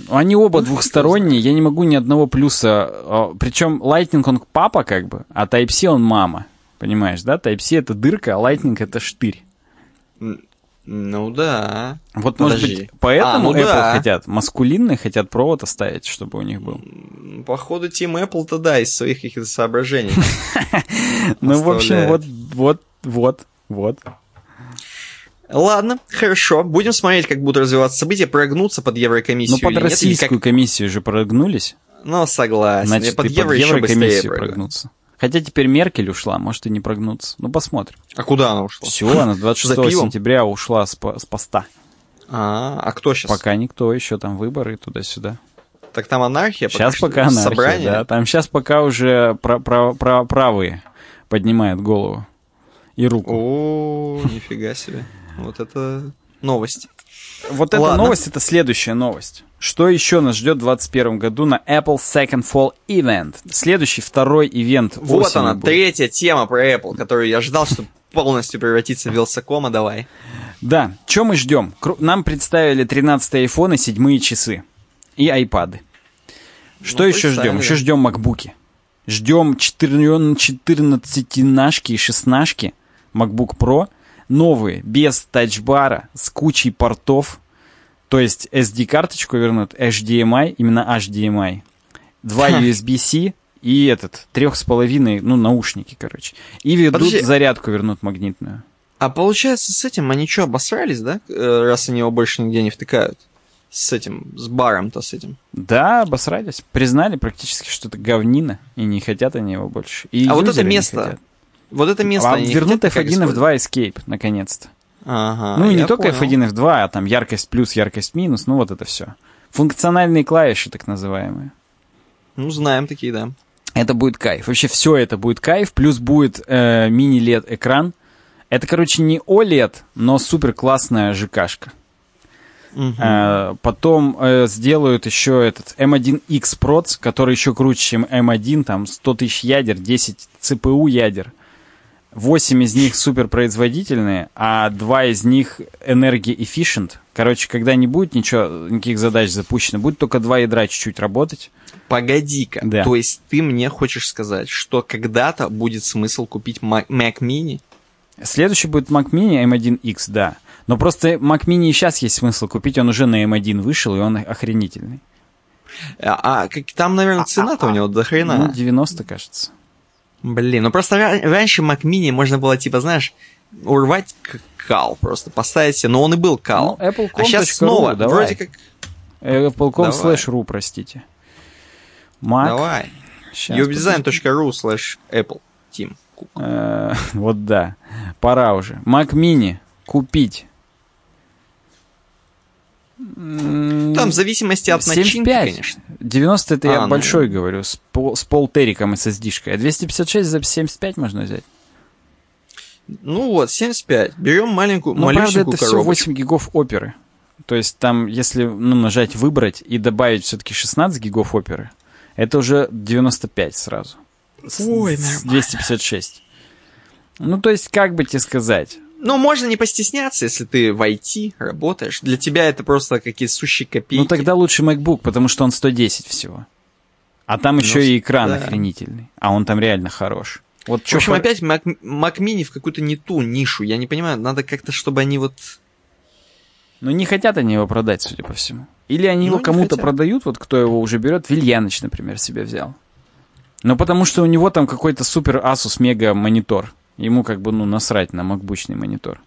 Они оба двухсторонние, я не могу ни одного плюса. А, Причем Lightning он папа как бы, а Type-C он мама. Понимаешь, да? Type-C это дырка, а Lightning это штырь. Ну да. Вот Подожди. может быть поэтому а, ну Apple да. хотят, маскулинные хотят провод оставить, чтобы у них был. Походу Team Apple-то да, из своих каких-то соображений. Ну, в общем, вот, вот, вот, вот. Ладно, хорошо. Будем смотреть, как будут развиваться события, прогнуться под Еврокомиссию. Ну, под российскую как... комиссию же прогнулись. Ну, согласен. Значит, под, Евро под Еврокомиссию прогнуться. Хотя теперь Меркель ушла, может и не прогнуться. Ну, посмотрим. А куда она ушла? Все, она 26 сентября ушла с, с поста. А, а кто сейчас? Пока никто, еще там выборы туда-сюда. Так там анархия? Сейчас пока, пока анархия, собрание? да. Там сейчас пока уже про про про правые поднимают голову и руку. О, нифига себе. Вот это новость. Вот эта новость, это следующая новость. Что еще нас ждет в 2021 году на Apple Second Fall Event? Следующий, второй ивент Вот она, будет. третья тема про Apple, которую я ждал, чтобы полностью превратиться в Вилсакома, давай. Да, что мы ждем? Нам представили 13 iPhone и 7 часы. и айпады. Что Ну, еще ждем? Еще ждем макбуки. Ждем 14-нашки и 16 MacBook Pro. Новые, без тачбара, с кучей портов. То есть SD-карточку вернут, HDMI, именно HDMI. Два. USB-C и этот, трех с половиной, ну, наушники, короче. И ведут Подожди. зарядку вернут магнитную. А получается, с этим они что, обосрались, да? Э, Раз они его больше нигде не втыкают. С этим, с баром-то с этим. Да, обосрались. Признали практически, что это говнина, и не хотят они его больше. И А вот это место. Вот это место а не вернут хотят как F1 и использовать? F2 Escape, наконец-то. Ага, ну, и не только понял. F1 и F2, а там яркость плюс, яркость минус, ну вот это все. Функциональные клавиши, так называемые. Ну, знаем такие, да. Это будет кайф. Вообще все это будет кайф. Плюс будет э, мини-LED экран. Это, короче, не OLED, но супер классная ЖКшка. Мгм. Э, потом э, сделают еще этот M1X Proц, который еще круче, чем M1, там 100 тысяч ядер, 10 CPU ядер. 8 из них суперпроизводительные, а 2 из них энергия-efficient. Короче, когда не будет ничего, никаких задач запущено, будет только два ядра чуть-чуть работать. Погоди-ка. Да. То есть ты мне хочешь сказать, что когда-то будет смысл купить Mac, Mini? Следующий будет Mac Mini M1X, да. Но просто Mac Mini сейчас есть смысл купить, он уже на M1 вышел, и он охренительный. А, а, как, там, наверное, цена-то у него до хрена. Ну, 90, кажется. Блин, ну просто ра- раньше Mac Mini можно было, типа, знаешь, урвать кал просто, поставить себе, но он и был кал. Ну, Apple.com.ru, а сейчас снова, давай. вроде как... Apple.com slash ru, простите. Mac. Давай. Щас, uwdesign.ru slash Apple. Team. Э, вот да. Пора уже. Mac Mini купить. Там в зависимости от начинки, 75. конечно. 90 это А, я ну. большой говорю, с, пол, с полтериком и SSD-шкой. А 256 за 75 можно взять. Ну вот, 75. Берем маленькую, Ну, правда, малюсенькую это все коробочку. 8 гигов оперы. То есть там, если ну, нажать «Выбрать» и добавить все-таки 16 гигов оперы, это уже 95 сразу. С- Ой, с нормально. 256. Ну, то есть, как бы тебе сказать? Ну, можно не постесняться, если ты в IT работаешь. Для тебя это просто какие-то сущие копейки. Ну, тогда лучше MacBook, потому что он 110 всего. А там Ну, еще и экран да. охренительный. А он там реально хорош. Вот В общем, по- опять Mac, Mac Mini в какую-то не ту нишу. Я не понимаю, надо как-то, чтобы они вот... Ну, не хотят они его продать, судя по всему. Или они Ну, его кому-то продают, вот кто его уже берет. Вильяныч, например, себе взял. Ну, потому что у него там какой-то супер Asus мега монитор. Ему как бы, ну, насрать на макбучный монитор.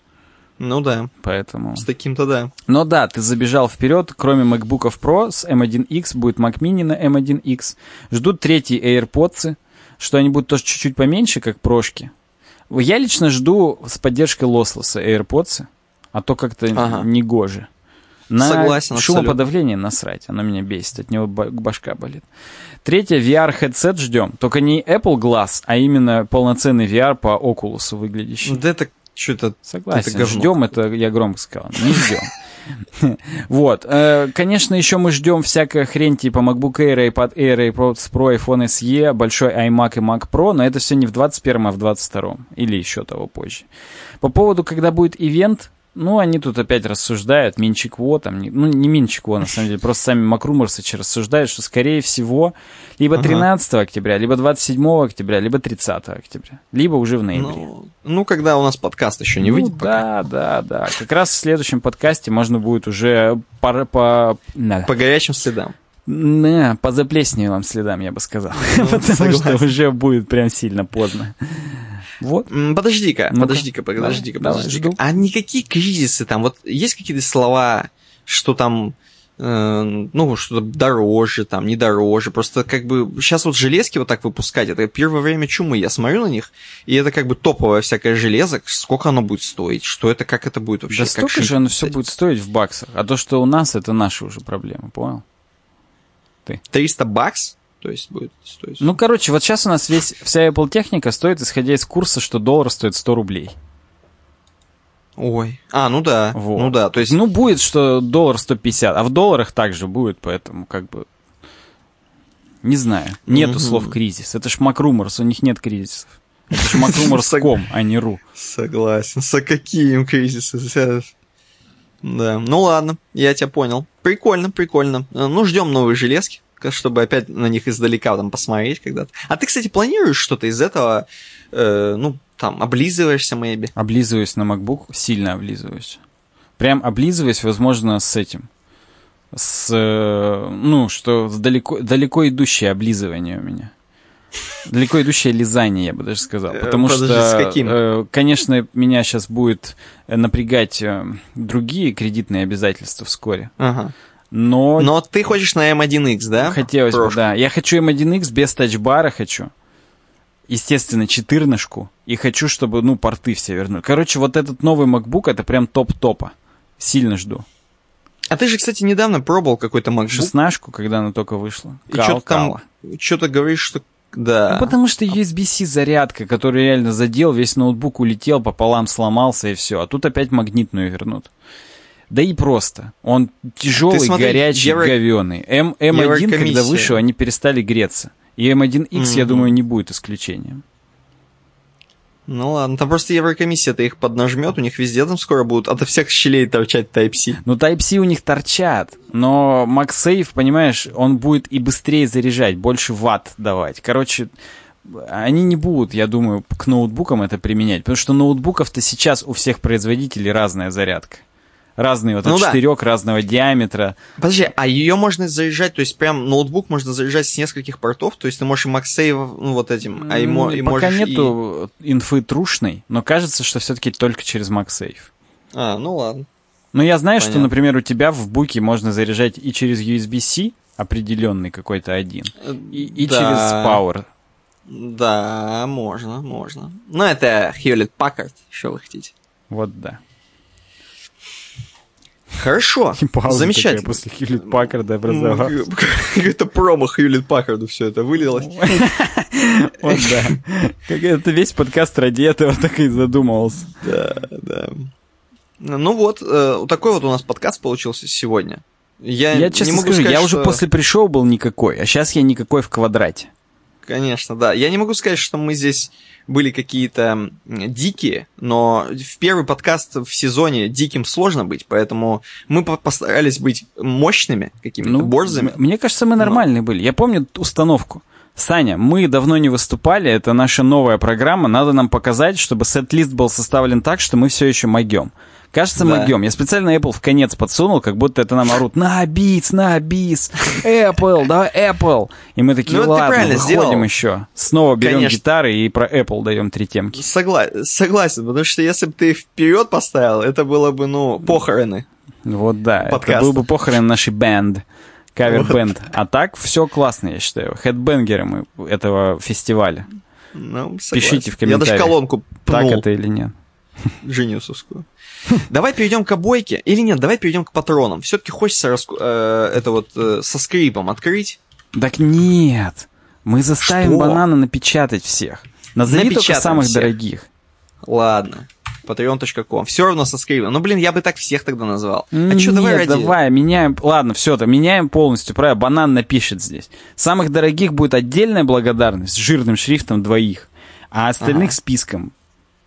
Ну да, Поэтому... с таким-то да. Но да, ты забежал вперед, кроме MacBook Pro с M1X, будет Mac Mini на M1X. Ждут третьи AirPods, что они будут тоже чуть-чуть поменьше, как прошки. Я лично жду с поддержкой лослоса AirPods, а то как-то Ага. негоже. На Согласен, шумоподавление насрать, оно меня бесит, от него ба- башка болит. Третье, VR-хедсет ждем. Только не Apple Glass, а именно полноценный VR по Oculus выглядящий. Да это что-то... Согласен. Это ждем, это я громко сказал. Не ждем. Вот. Э, Конечно, еще мы ждем всякая хрень типа MacBook Air, iPad Air, iPods Pro, iPhone SE, большой iMac и Mac Pro, но это все не в 21 а в 22 или еще того позже. По поводу, когда будет ивент, ну, они тут опять рассуждают, Минчик Во, там, ну, не Минчик Во, на самом деле, просто сами Макруморсачи рассуждают, что, скорее всего, либо Ага. 13 октября, либо 27 октября, либо 30 октября, либо уже в ноябре. Ну, ну, когда у нас подкаст еще не Ну выйдет пока. Да, да, да. Как раз в следующем подкасте можно будет уже по, по, да. По горячим следам. Не, по заплесневелым следам, я бы сказал. Ну, Потому что согласен. уже будет прям сильно поздно. Вот. Подожди-ка, Ну-ка. подожди-ка, подожди-ка, подожди-ка. А никакие кризисы там, вот есть какие-то слова, что там, э, ну, что-то дороже, там, не дороже, просто как бы сейчас вот железки вот так выпускать, это первое время чумы, я смотрю на них, и это как бы топовое всякое железо, сколько оно будет стоить, что это, как это будет вообще, Да как столько же оно все будет стоить в баксах. А то, что у нас, это наши уже проблемы, понял? 300 бакс, то есть будет стоить. Ну, короче, вот сейчас у нас весь, вся Apple техника стоит, исходя из курса, что доллар стоит 100 рублей. Ой, а, ну да, Вот. ну да, то есть, Ну, будет, что доллар 150, а в долларах также будет, поэтому как бы... Не знаю, нету Мгм. слов кризис. Это ж Макруморс, у них нет кризисов. Это ж Макруморс.ком, а не ру. Согласен. Со каким кризисом? Да. Ну ладно, я тебя понял. Прикольно, прикольно. Ну, ждем новые железки, чтобы опять на них издалека там посмотреть когда-то. А ты, кстати, планируешь что-то из этого, э, ну, там, облизываешься, maybe? Облизываюсь на MacBook, сильно облизываюсь. Прям облизываюсь, возможно, с этим. С, э, ну, что далеко, далеко идущее облизывание у меня. Далеко идущее лизание, я бы даже сказал. Э, Потому подожди, что, с э, конечно, меня сейчас будет напрягать другие кредитные обязательства вскоре. Ага. Но, Но ты хочешь на M1X, да? хотелось бы, Прошку. да. Я хочу M1X без тачбара хочу. Естественно, 14 И хочу, чтобы, ну, порты все вернули. Короче, вот этот новый MacBook, это прям топ-топа. Сильно жду. А ты же, кстати, недавно пробовал какой-то MacBook. 16 когда она только вышла. И что-то там, что-то говоришь, что... Да. Ну, потому что USB-C зарядка, который реально задел, весь ноутбук улетел, пополам сломался и все. А тут опять магнитную вернут. Да и просто. Он тяжелый, смотри, горячий, евро- говеный. М, M1, когда вышел, они перестали греться. И M1X, я Мгм. думаю, не будет исключением. Ну ладно, там просто Еврокомиссия-то их поднажмет, у них везде там скоро будут ото всех щелей торчать Type-C. Ну, Type-C у них торчат, но MagSafe, понимаешь, он будет и быстрее заряжать, больше ватт давать. Короче, они не будут, я думаю, к ноутбукам это применять, потому что ноутбуков-то сейчас у всех производителей разная зарядка. Разные вот Ну от да. четырех, разного диаметра. Подожди, а ее можно заряжать, то есть прям ноутбук можно заряжать с нескольких портов, то есть ты можешь и MagSafe, ну вот этим, а и, мо- и Пока можешь и- нету инфы трушной, но кажется, что все-таки только через MagSafe. А, ну ладно. Но я знаю, что, Понятно. например, у тебя в буке можно заряжать и через USB-C, определенный какой-то один, и, и Да. через Power. Да, можно, можно. Ну, это Hewlett Packard, что вы хотите. Вот да. Хорошо, пауза замечательно. такая после Хьюлит Паккарда образовалась. Ну, Какой-то промо Hewlett Packard все это вылилось. Вот да. Как это весь подкаст ради этого так и задумывался. Да, да. Ну вот, э, такой вот у нас подкаст получился сегодня. Я, Я не честно могу скажу, сказать, я уже что- после пришел был никакой, а сейчас я никакой в квадрате. Конечно, да. Я не могу сказать, что мы здесь были какие-то дикие, но в первый подкаст в сезоне диким сложно быть, поэтому мы по- постарались быть мощными, какими-то Ну, борзыми. Мне кажется, мы нормальные были. Я помню установку. Саня, мы давно не выступали, это наша новая программа, надо нам показать, чтобы сет-лист был составлен так, что мы все еще могем. Кажется, Да. могем. Я специально Apple в конец подсунул, как будто это нам орут на бис, на бис, Apple, да, Apple. И мы такие, Ну, это ладно, выходим сделал. еще. Снова берем Конечно. гитары и про Apple даем три темки. Согла- Согласен, потому что если бы ты вперед поставил, это было бы, ну, похороны. Вот да, это Подкаста. был бы похорон нашей бэнд, кавер-бэнд. А так все классно, я считаю. Хедбенгеры мы этого фестиваля. Ну, согласен. Пишите в Я даже комментариях, колонку Так пнул это или нет. Джиниусовскую. Давай перейдем к обойке. Или нет, давай перейдем к патронам. Все-таки хочется раску- э, это вот э, со скрипом открыть. Так нет. Мы заставим Что? банана напечатать всех. Назови только Напечатаем самых всех. дорогих. Ладно. Patreon.com. Все равно со скрипом. Ну, блин, я бы так всех тогда назвал. А Нет, что, давай ради... давай, меняем. Ладно, все, то меняем полностью. Правильно, банан напишет здесь. Самых дорогих будет отдельная благодарность с жирным шрифтом двоих, а остальных Ага. списком.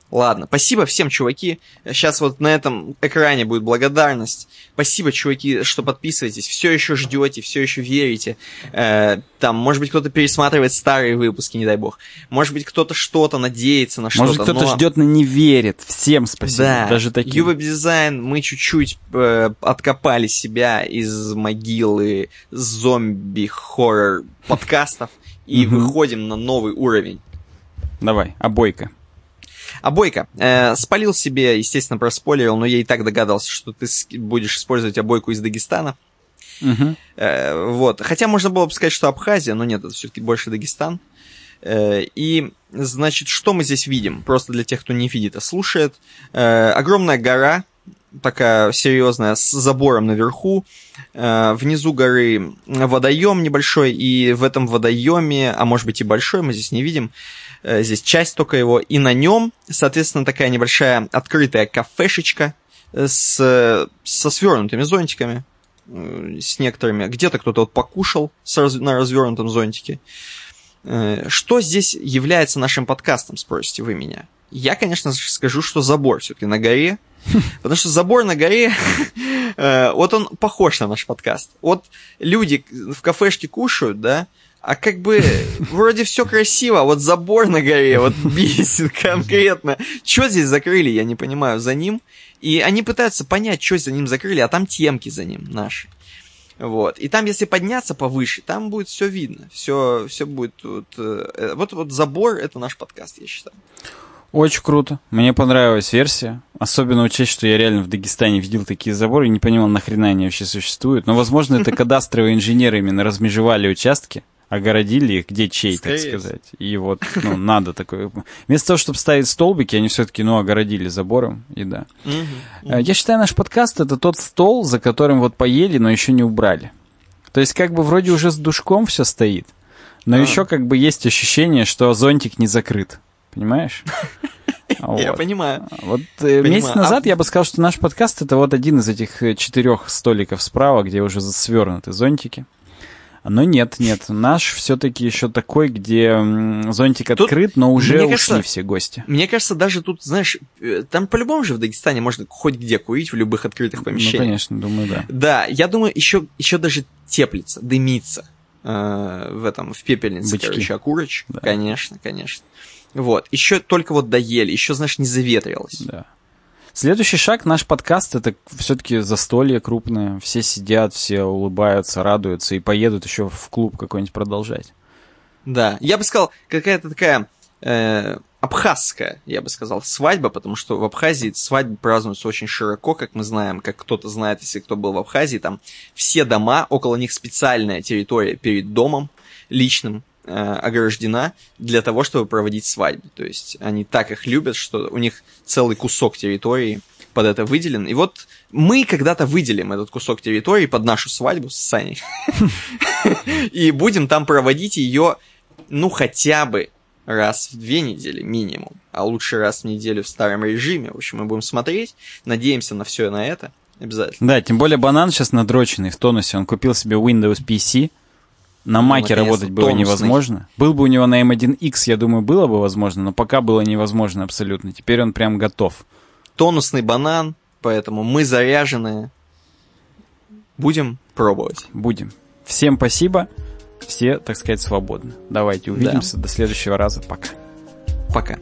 Ладно, спасибо всем, чуваки. Сейчас вот на этом экране будет благодарность. Спасибо, чуваки, что подписываетесь. Все еще ждете, все еще верите. Э, там, может быть, кто-то пересматривает старые выпуски, не дай бог. Может быть, кто-то что-то надеется на что-то. Может, кто-то но- ждет, но не верит. Всем спасибо. Да, Даже таким. Ювеб дизайн, мы чуть-чуть э, откопали себя из могилы зомби-хоррор подкастов и выходим на новый уровень. Давай, обойка. А Бойко, э, спалил себе, естественно, проспойлерил, но я и так догадался, что ты будешь использовать обойку из Дагестана. Мгм. Э, вот. Хотя можно было бы сказать, что Абхазия, но нет, это все-таки больше Дагестан. Э, и, значит, что мы здесь видим? Просто для тех, кто не видит, а слушает. Э, огромная гора, такая серьезная, с забором наверху. Э, внизу горы водоем небольшой, и в этом водоеме, а может быть и большой, мы здесь не видим, здесь часть только его, и на нем, соответственно, такая небольшая открытая кафешечка э, с, со свернутыми зонтиками, э, с некоторыми. Где-то кто-то вот покушал с на развернутом зонтике. Э, Что здесь является нашим подкастом, спросите вы меня? Я, конечно же, скажу, что забор все-таки на горе. Потому что забор на горе, э, вот он похож на наш подкаст. Вот люди в кафешке кушают, да, а как бы вроде все красиво, а вот забор на горе вот бесит конкретно. Что здесь закрыли, я не понимаю, за ним. И они пытаются понять, что за ним закрыли, а там темки за ним наши. Вот. И там, если подняться повыше, там будет все видно. Все, все будет вот, э, вот, вот забор это наш подкаст, я считаю. Очень круто. Мне понравилась версия. Особенно учесть, что я реально в Дагестане видел такие заборы и не понимал, нахрена они вообще существуют. Но, возможно, это кадастровые инженеры именно размежевали участки огородили их, где чей, так сказать. И вот, ну, надо такое. Вместо того, чтобы ставить столбики, они все-таки, ну, огородили забором, и да. Угу, Я считаю, наш подкаст это тот стол, за которым вот поели, но еще не убрали. То есть, как бы вроде уже с душком все стоит, но а. еще как бы есть ощущение, что зонтик не закрыт. Понимаешь? Я понимаю. Вот э, месяц назад а я бы сказал, что наш подкаст это вот один из этих э, четырех столиков справа, где уже свернуты зонтики. Но нет, нет, наш все-таки еще такой, где зонтик тут, открыт, но уже ушли кажется, все гости. Мне кажется, даже тут, знаешь, э, там по-любому же в Дагестане можно хоть где курить, в любых открытых помещениях. Ну, конечно, думаю, да. Да, я думаю, еще, еще даже теплится, дымится э, в этом, в пепельнице, Бычки. короче, окурочек. Да. Конечно, конечно. Вот, еще только вот доели, еще, знаешь, не заветрилось. Да. Следующий шаг, наш подкаст, это все-таки застолье крупное. Все сидят, все улыбаются, радуются и поедут еще в клуб какой-нибудь продолжать. Да, я бы сказал, какая-то такая э, абхазская, я бы сказал, свадьба, потому что в Абхазии свадьбы празднуются очень широко, как мы знаем, как кто-то знает, если кто был в Абхазии, там все дома, около них специальная территория перед домом личным, ограждена для того, чтобы проводить свадьбы. То есть они так их любят, что у них целый кусок территории под это выделен. И вот мы когда-то выделим этот кусок территории под нашу свадьбу с Саней. И будем там проводить ее, ну, хотя бы раз в две недели минимум, а лучше раз в неделю в старом режиме. В общем, мы будем смотреть, надеемся на все на это. Обязательно. Да, тем более банан сейчас надроченный в тонусе. Он купил себе Windows PC, на маке работать было тонусный. невозможно. Был бы у него на M1X, я думаю, было бы возможно, но пока было невозможно абсолютно. Теперь он прям готов. Тонусный банан, поэтому мы заряженные. Будем пробовать. Будем. Всем спасибо. Все, так сказать, свободны. Давайте увидимся. Да. До следующего раза. Пока. Пока.